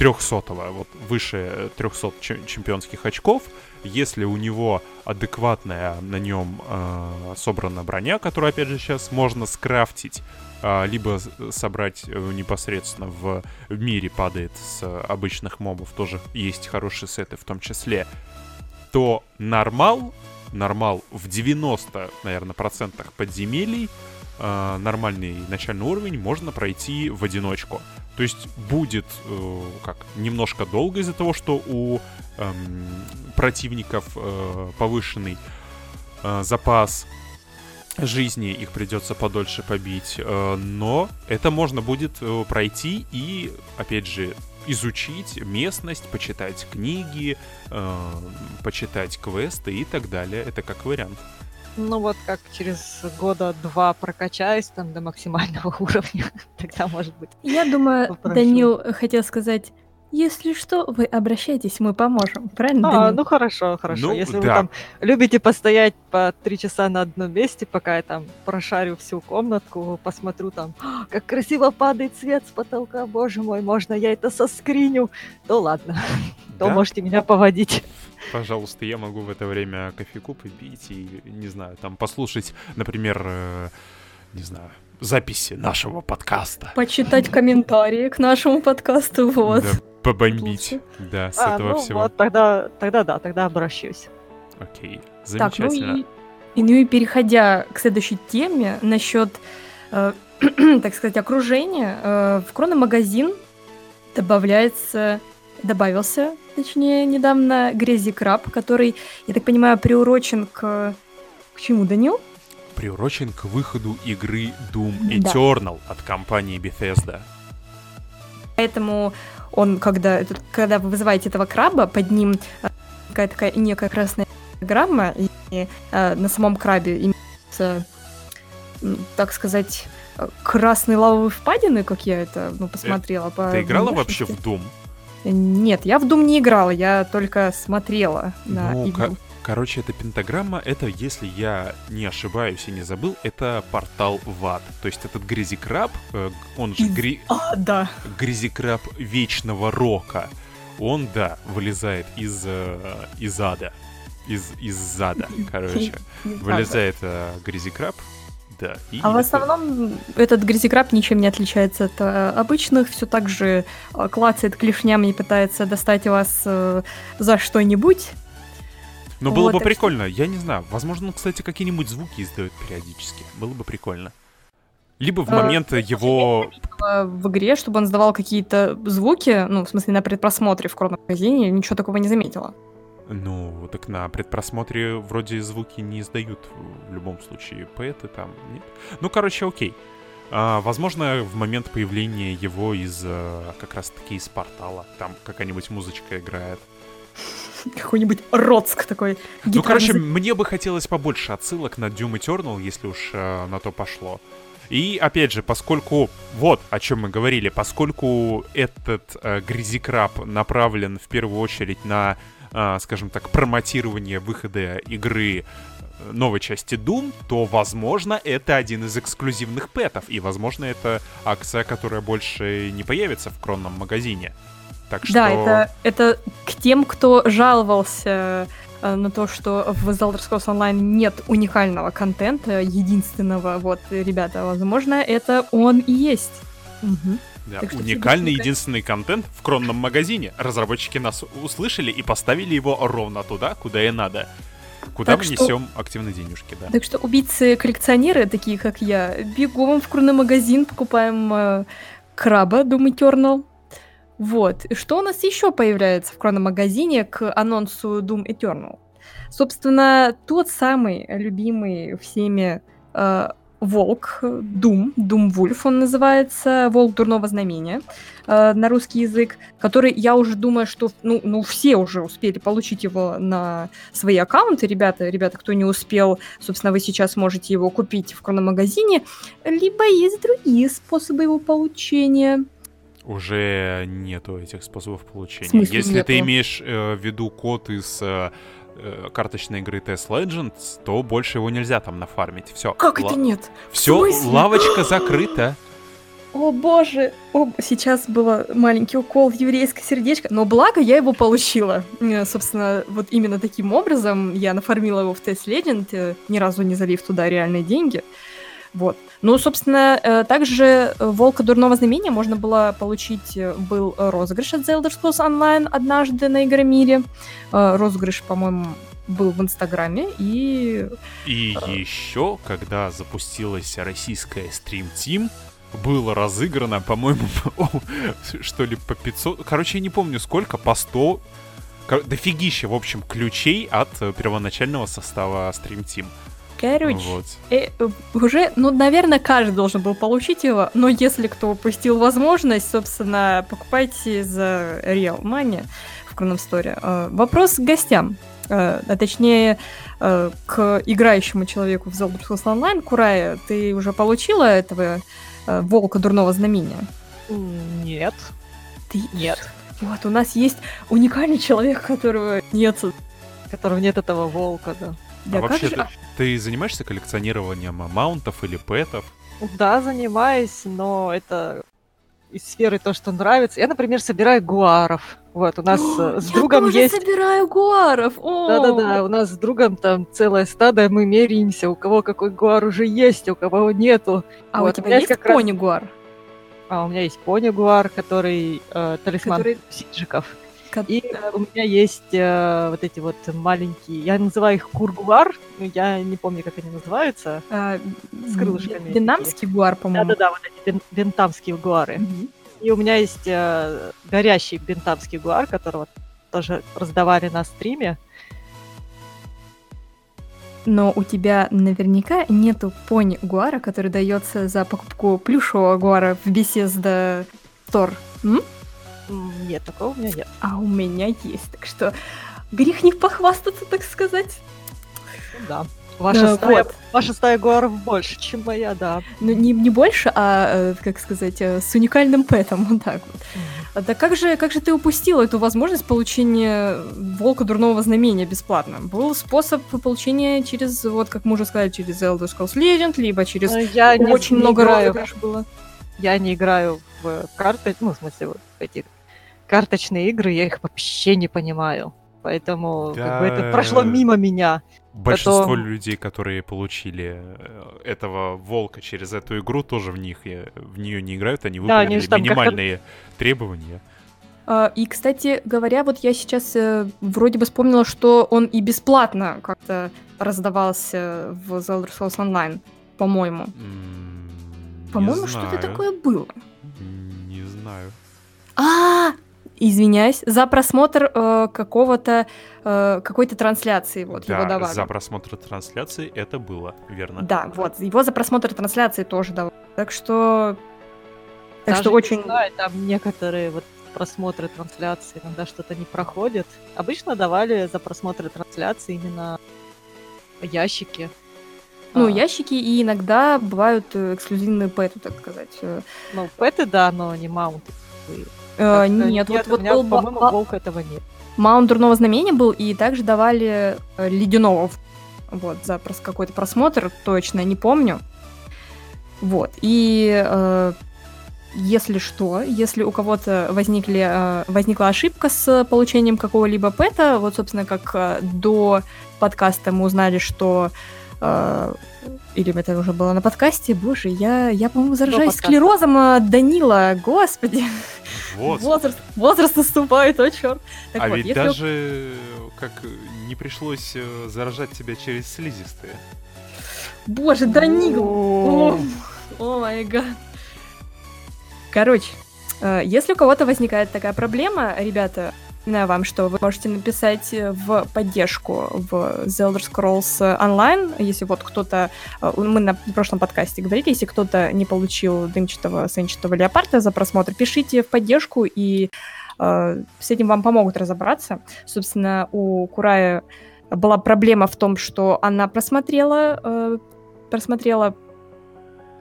300 вот выше 300 чем- чемпионских очков, если у него адекватная на нем э, собрана броня, которую, опять же, сейчас можно скрафтить, а, либо собрать э, непосредственно в мире падает с обычных мобов, тоже есть хорошие сеты в том числе, то нормал, нормал в 90, наверное, процентах подземелий, э, нормальный начальный уровень можно пройти в одиночку. То есть будет э, как немножко долго из-за того, что у эм, противников э, повышенный э, запас жизни, их придется подольше побить, э, но это можно будет э, пройти и, опять же, изучить местность, почитать книги, э, почитать квесты и так далее. Это как вариант. Ну вот как через года два прокачаюсь там до максимального уровня, тогда может быть. Я думаю, Попрошу. Данил хотел сказать, если что, вы обращайтесь, мы поможем. Правильно, А, Данил? ну хорошо, хорошо. Ну, Если вы да. там любите постоять по три часа на одном месте, пока я там прошарю всю комнатку, посмотрю там, «А, как красиво падает свет с потолка, боже мой, можно я это соскриню, то ладно, то Да? можете меня поводить. Пожалуйста, я могу в это время кофейку попить и, не знаю, там послушать, например, э, не знаю, записи нашего подкаста. Почитать комментарии к нашему подкасту, вот. Да, побомбить. Да, с А, этого ну всего. вот, тогда, тогда да, тогда обращусь. Окей, Так, ну замечательно. и, и, ну и переходя к следующей теме насчет э, так сказать, окружение, э, в Крономагазин добавляется, добавился, точнее, недавно Грези Краб, который, я так понимаю, приурочен к... К чему, Данил? Приурочен к выходу игры Doom Да. Eternal от компании Bethesda. Поэтому он, когда, этот- когда вы вызываете этого краба, под ним э, какая-то такая некая красная грамма, и э, на самом крабе имеются, м, так сказать, э, красные лавовые впадины, как я это ну, посмотрела. по Ты играла вообще в Doom? Нет, я в Doom не играла, я только смотрела на Ну, игру. Ко- короче, эта пентаграмма, это, если я не ошибаюсь и не забыл, это портал в ад. То есть этот грязикраб, э, он же гри- А, да. грязикраб вечного рока, он, да, вылезает из, э, из ада. Из, из зада, короче. Вылезает э, грязикраб, да. и А в это- основном этот грязикраб ничем не отличается от э, обычных, все так же клацает клешнями и пытается достать вас за что-нибудь. Но было Вот, бы так что- прикольно, я не знаю. Возможно, он, кстати, какие-нибудь звуки издает периодически. Было бы прикольно. Либо в Э, момент его... В игре, чтобы он сдавал какие-то звуки, ну, в смысле, на предпросмотре в магазине, ничего такого не заметила. Ну, так на предпросмотре вроде звуки не издают в любом случае. Поэты там, нет? Ну, короче, окей. А, возможно, в момент появления его из э, как раз-таки из портала. Там какая-нибудь музычка играет. Какой-нибудь Роцк такой. Ну, короче, мне бы хотелось побольше отсылок на Doom Eternal, если уж э, на то пошло. И опять же, поскольку вот о чем мы говорили, поскольку этот э, грязикраб направлен в первую очередь на, э, скажем так, промотирование выхода игры э, новой части Doom, то, возможно, это один из эксклюзивных пэтов, и, возможно, это акция, которая больше не появится в кронном магазине. Так что... Да, это, это к тем, кто жаловался э, на то, что в The Elder Scrolls Online нет уникального контента, единственного, вот, ребята, возможно, это он и есть. Мгм. Да, Так уникальный единственный контент в кронном магазине. Разработчики нас услышали и поставили его ровно туда, куда и надо. Куда Так мы что- несем активные денежки, да. Так что убийцы-коллекционеры, такие как я, бегом в крупный магазин, покупаем э, краба Doom Eternal. Вот. И что у нас еще появляется в крономагазине к анонсу Doom Eternal? Собственно, тот самый любимый всеми э, волк, Doom, Doom Wolf он называется, волк дурного знамения э, на русский язык, который, я уже думаю, что ну, ну, все уже успели получить его на свои аккаунты, ребята, ребята, кто не успел, собственно, вы сейчас можете его купить в крономагазине, либо есть другие способы его получения. Уже нету этих способов получения. Смысле Если ты нету? имеешь э, в виду код из э, э, карточной игры Test Legends, то больше его нельзя там нафармить. Все. Как это нет? Все, лавочка закрыта. О боже, о, сейчас был маленький укол в еврейское сердечко, но благо я его получила. Э, Собственно, вот именно таким образом я нафармила его в Test Legend, э, ни разу не залив туда реальные деньги. Вот. Ну, собственно, э, также э, Волка Дурного Знамения можно было получить, э, был розыгрыш от The Elder Scrolls Online однажды на Игромире. Розыгрыш, по-моему, был в Инстаграме, и И еще, когда запустилась российская Team, было разыграно, по-моему, что ли, по 500... Короче, я не помню сколько, по 100... Кор- Дофигища, в общем, ключей от первоначального состава Team. Короче, Вот. э, э, уже, ну, наверное, каждый должен был получить его, но если кто упустил возможность, собственно, покупайте за Real Money в Store. Э, Вопрос к гостям, э, а точнее э, к играющему человеку в Zelda Scrolls Online. Курая, ты уже получила этого э, волка дурного знамения? Нет, Ты... нет. Вот, у нас есть уникальный человек, которого нет. Которого нет этого волка, да. Да, а вообще, же- ты, ты занимаешься коллекционированием а, маунтов или пэтов? Да, занимаюсь, но это из сферы то, что нравится. Я, например, собираю гуаров. Вот, у нас э, с Я другом тоже есть... собираю гуаров. Да-да-да, у нас с другом там целое стадо, мы меряемся, у кого какой гуар уже есть, у кого нету. А Вот, у тебя у меня есть как раз- пони гуар? А у меня есть пони гуар, который э, талисман Который- сиджиков. И э, у меня есть э, вот эти вот маленькие, я называю их кургуар, но я не помню, как они называются. а, с крылышками бен- Бенамский гуар, по-моему. Да-да-да, вот эти бен- бентамские гуары. Мгм. И у меня есть э, горящий бентамский гуар, которого тоже раздавали на стриме. Но у тебя наверняка нету пони гуара, который дается за покупку плюшевого гуара в Bethesda Store. М? Нет, такого у меня нет. А у меня есть, так что грех не похвастаться, так сказать. Ну Да. Ваша, Да, стая, вот. ваша стая гуаров больше, чем моя, да. Ну, не, не больше, а, э, как сказать, э, с уникальным пэтом, вот так вот. А Да как же, как же ты упустила эту возможность получения волка дурного знамения бесплатно? Был способ получения через, вот как мы уже сказали, через Elder Scrolls Legend, либо через Но я не- очень не много играю. розыгрыш было. Я не играю в карты, ну, в смысле, вот в эти карточные игры, я их вообще не понимаю. Поэтому как бы это Да. прошло мимо меня. Большинство Потом- людей, которые получили э, этого волка через эту игру, тоже в них э, в нее не играют, они Да, они выполнили там как-то- минимальные требования. А, И, кстати говоря, вот я сейчас э, вроде бы вспомнила, что он и бесплатно как-то раздавался в The Elder Scrolls Online, по-моему. По-моему, что-то такое было. Не знаю. А, извиняюсь, за просмотр э, какого-то э, какой-то трансляции вот его да, давали. за просмотр трансляции это было, верно. Да, вот его за просмотр трансляции тоже давали. Так что, так Даже что не очень. знаю, там некоторые вот просмотры трансляции иногда что-то не проходят. Обычно давали за просмотры трансляции именно ящики. Ну, А, ящики и иногда бывают э, эксклюзивные пэты, так сказать. Э, Ну, пэты, да, но не маунты. Э, Как-то нет, вот, у вот меня, был по-моему, волк этого нет. Маунт дурного знамения был, и также давали э, ледяного. Вот, за какой-то просмотр, точно не помню. Вот. И э, если что, если у кого-то возникли, э, возникла ошибка с получением какого-либо пэта, вот, собственно, как э, до подкаста мы узнали, что э, или это уже было на подкасте, боже, я, я по-моему, заражаюсь склерозом от Данила, господи. Вот. Возраст, возраст наступает, о черт. Так а вот, ведь если даже как не пришлось э, заражать тебя через слизистые. Боже, Данил! О, май гад. Короче, э, если у кого-то возникает такая проблема, ребята, вам, что вы можете написать в поддержку в The Elder Scrolls Online, если вот кто-то... э, Мы на прошлом подкасте говорили, если кто-то не получил дымчатого сенчатого леопарда за просмотр, пишите в поддержку, и э, с этим вам помогут разобраться. Собственно, у Курая была проблема в том, что она просмотрела, э, просмотрела э.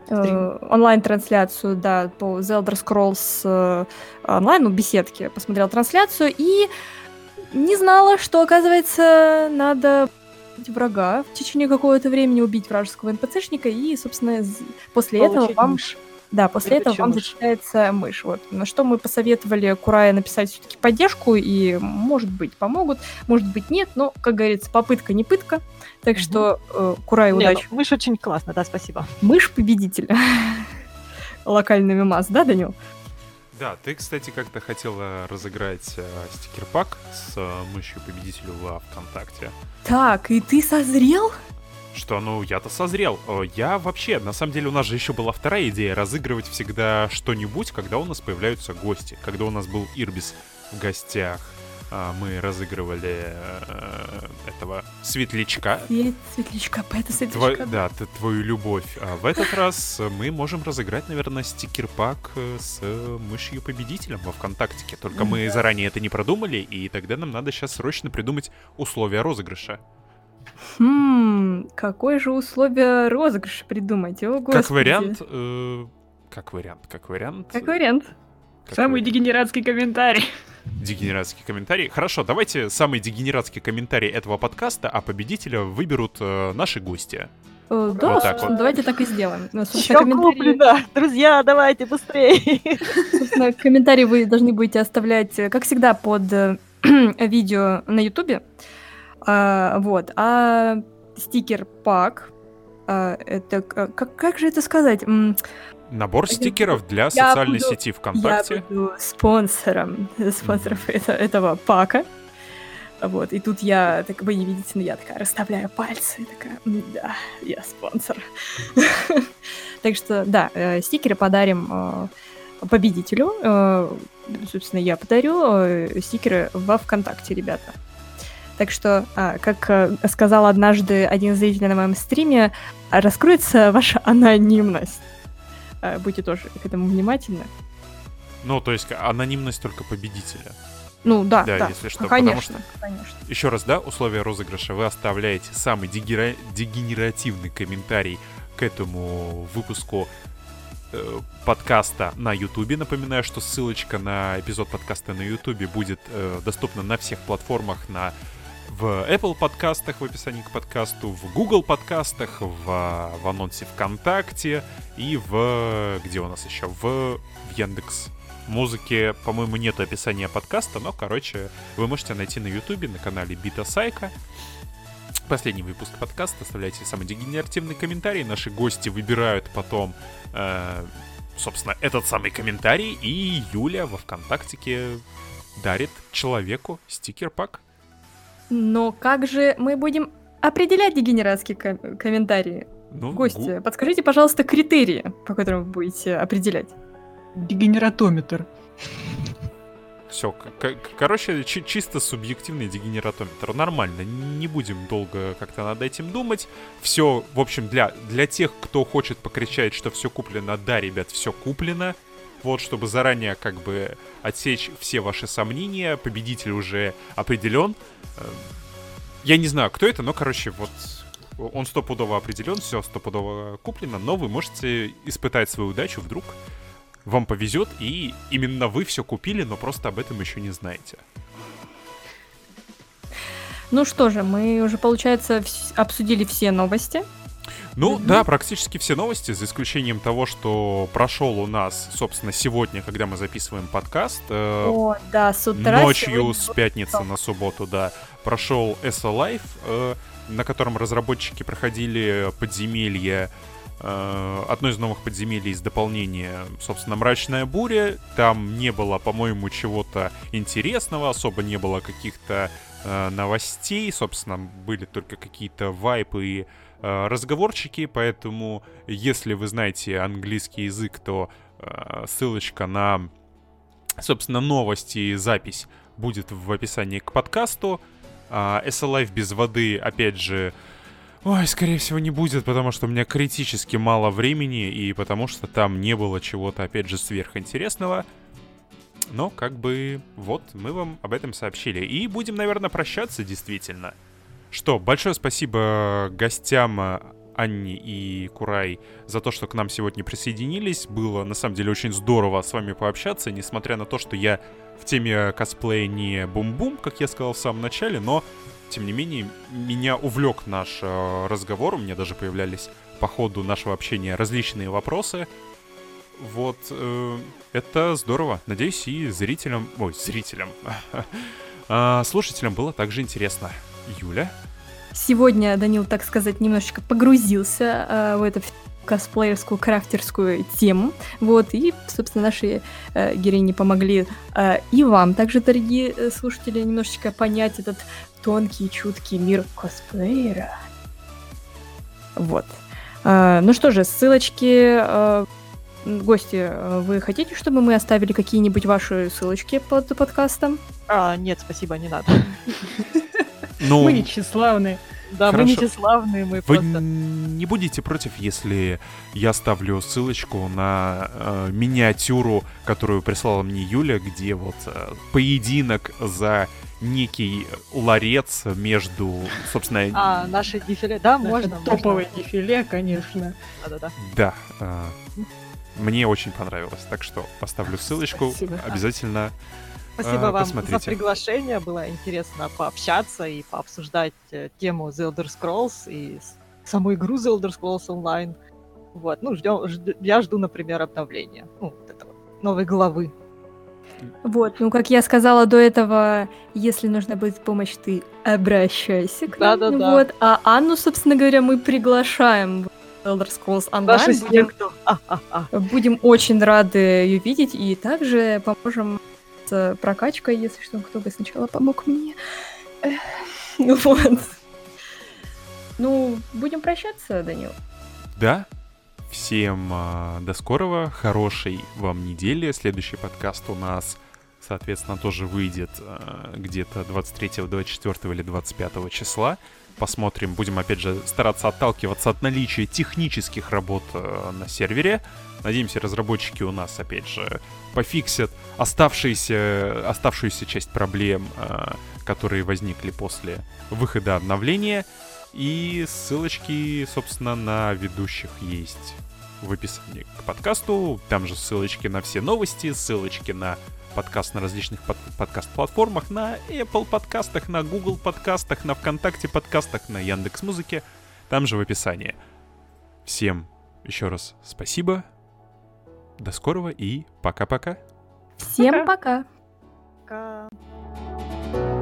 Онлайн-трансляцию, да, по Elder Scrolls э, онлайн, ну, беседке, посмотрела трансляцию и не знала, что, оказывается, надо врага в течение какого-то времени, убить вражеского НПЦшника, и, собственно, после этого получить вам... мышь. Да, после этого вам мышь. зачитается мышь. Вот. На что мы посоветовали Курае написать все-таки поддержку, и, может быть, помогут, может быть, нет, но, как говорится, попытка не пытка. Так Мгм. что э, Курай, Не, удачи. ну, мышь очень классно, да, спасибо. Мышь победитель. Локальный мемас, да, Данил? Да, ты, кстати, как-то хотела разыграть э, стикер-пак с э, мышью победителю во ВКонтакте. Так, и ты созрел? Что, ну, я-то созрел. Э, Я вообще, на самом деле, у нас же еще была вторая идея разыгрывать всегда что-нибудь, когда у нас появляются гости. Когда у нас был Ирбис в гостях, мы разыгрывали э, этого светлячка. Свет, светлячка, Тво- светлячка. да, т- твою любовь. А в этот раз мы можем разыграть, наверное, стикер-пак э, с мышью победителем во ВКонтактике. Только мы заранее это не продумали, и тогда нам надо сейчас срочно придумать условия розыгрыша. Хм, какое же условие розыгрыша придумать? О, Как вариант... э, как вариант, как вариант... Как вариант. как Самый вариант. дегенератский комментарий. Дегенератский комментарий. Хорошо, давайте самый дегенератский комментарий этого подкаста, а победителя выберут э, наши гости. Э, Да, Вот так собственно, вот. давайте так и сделаем. Собственно, комментарии- куплено! Друзья, давайте быстрее! Собственно, комментарии вы должны будете оставлять, э, как всегда, под э, видео на Ютубе. А, вот. А стикер пак. а, это как, как же это сказать? Набор стикеров для я социальной буду- сети ВКонтакте. Я буду спонсором, спонсоров это- этого пака. Вот, и тут я, так вы не видите, но я такая расставляю пальцы, и такая, «М, да, я спонсор. Так что, да, э, стикеры подарим э, победителю. Э, Собственно, я подарю э, стикеры во ВКонтакте, ребята. Так что, а, как э, сказал однажды один зритель на моем стриме, раскроется ваша анонимность. Э, Будьте тоже к этому внимательны. Ну, то есть анонимность только победителя. Ну да, Да, да, если что, потому конечно, конечно. Еще раз, да, условия розыгрыша. Вы оставляете самый дегера- дегенеративный комментарий к этому выпуску э, подкаста на Ютубе. Напоминаю, что ссылочка на эпизод подкаста на Ютубе будет э, доступна на всех платформах, на в Apple подкастах в описании к подкасту, в Google подкастах, в, в анонсе ВКонтакте и в... где у нас еще? В, в Яндекс музыке, по-моему, нету описания подкаста, но, короче, вы можете найти на Ютубе, на канале Бита Сайка. Последний выпуск подкаста. Оставляйте самый дегенеративный комментарий. Наши гости выбирают потом, э, собственно, этот самый комментарий. И Юля во ВКонтактике дарит человеку стикер-пак. Но как же мы будем определять дегенератские ком- комментарии? Ну, Гости, подскажите, пожалуйста, критерии, по которым вы будете определять. Дегенератометр. Все, короче, чи- чисто субъективный дегенератометр. Нормально, не будем долго как-то над этим думать. Все, в общем, для, для тех, кто хочет покричать, что все куплено, да, ребят, все куплено. Вот, чтобы заранее как бы отсечь все ваши сомнения, победитель уже определен. Э, Я не знаю, кто это, но, короче, вот он стопудово определен, все стопудово куплено, но вы можете испытать свою удачу вдруг вам повезет, и именно вы все купили, но просто об этом еще не знаете. Ну что же, мы уже, получается, обсудили все новости. Ну Мгм. да, практически все новости, за исключением того, что прошел у нас, собственно, сегодня, когда мы записываем подкаст, э, О, да, с утра ночью с пятницы на субботу, да, прошел SO Life, э, на котором разработчики проходили подземелье, э, одно из новых подземелий из дополнения, собственно, Мрачная буря. Там не было, по-моему, чего-то интересного, особо не было каких-то э, новостей, собственно, были только какие-то вайпы и разговорчики, поэтому, если вы знаете английский язык, то э, ссылочка на, собственно, новости и запись будет в описании к подкасту. А, SLife без воды, опять же, ой, скорее всего, не будет, потому что у меня критически мало времени, и потому что там не было чего-то, опять же, сверхинтересного. Но, как бы, вот, мы вам об этом сообщили. И будем, наверное, прощаться, действительно. Что, большое спасибо гостям э, Анне и Курай за то, что к нам сегодня присоединились. Было, на самом деле, очень здорово с вами пообщаться, несмотря на то, что я в теме косплея не бум-бум, как я сказал в самом начале, но, тем не менее, меня увлек наш э, разговор. У меня даже появлялись по ходу нашего общения различные вопросы. Вот, э, это здорово. Надеюсь, и зрителям... Ой, зрителям. слушателям было также интересно. Юля? Сегодня Данил, так сказать, немножечко погрузился э, в эту косплеерскую, крафтерскую тему. Вот, и, собственно, наши э, героини помогли э, и вам также, дорогие э, слушатели, немножечко понять этот тонкий, чуткий мир косплеера. Вот. Э, ну что же, ссылочки... э, Гости, э, вы хотите, чтобы мы оставили какие-нибудь ваши ссылочки под подкастом? А, нет, спасибо, не надо. Ну, Мы не тщеславные. Да, мы Хорошо. не тщеславные, мы Вы просто... не будете против, если я ставлю ссылочку на э, миниатюру, которую прислала мне Юля, где вот э, поединок за некий ларец между, собственно, А, наши дефиле, да, Наше можно? Топовое дефиле, конечно. Да-да-да. да, э, мне очень понравилось, так что поставлю ссылочку, Спасибо. обязательно. Спасибо А, вам посмотрите. за приглашение. Было интересно пообщаться и пообсуждать э, тему The Elder Scrolls и саму игру The Elder Scrolls Online. Вот, ну, ждем, жд- я жду, например, обновления. Ну, вот этого, новой главы. Вот, ну, как я сказала до этого, если нужна будет помощь, ты обращайся к нам. Да-да-да. Вот, а Анну, собственно говоря, мы приглашаем Elder Scrolls Online. Будем? А, а, а. будем очень рады ее видеть и также поможем прокачкой, если что, кто бы сначала помог мне. Ну вот. Ну, будем прощаться, Данил. Да. Всем а, до скорого, хорошей вам недели. Следующий подкаст у нас, соответственно, тоже выйдет а, где-то 23, 24 или 25 числа. Посмотрим, будем опять же стараться отталкиваться от наличия технических работ а, на сервере. Надеемся, разработчики у нас, опять же, пофиксят оставшиеся, оставшуюся часть проблем, а, которые возникли после выхода обновления. И ссылочки, собственно, на ведущих есть в описании к подкасту. Там же ссылочки на все новости, ссылочки на подкаст на различных под- подкаст-платформах, на Apple подкастах, на Google подкастах, на ВКонтакте подкастах, на Яндекс Музыке. Там же в описании. Всем еще раз спасибо. До скорого и пока-пока. Всем пока. пока. пока.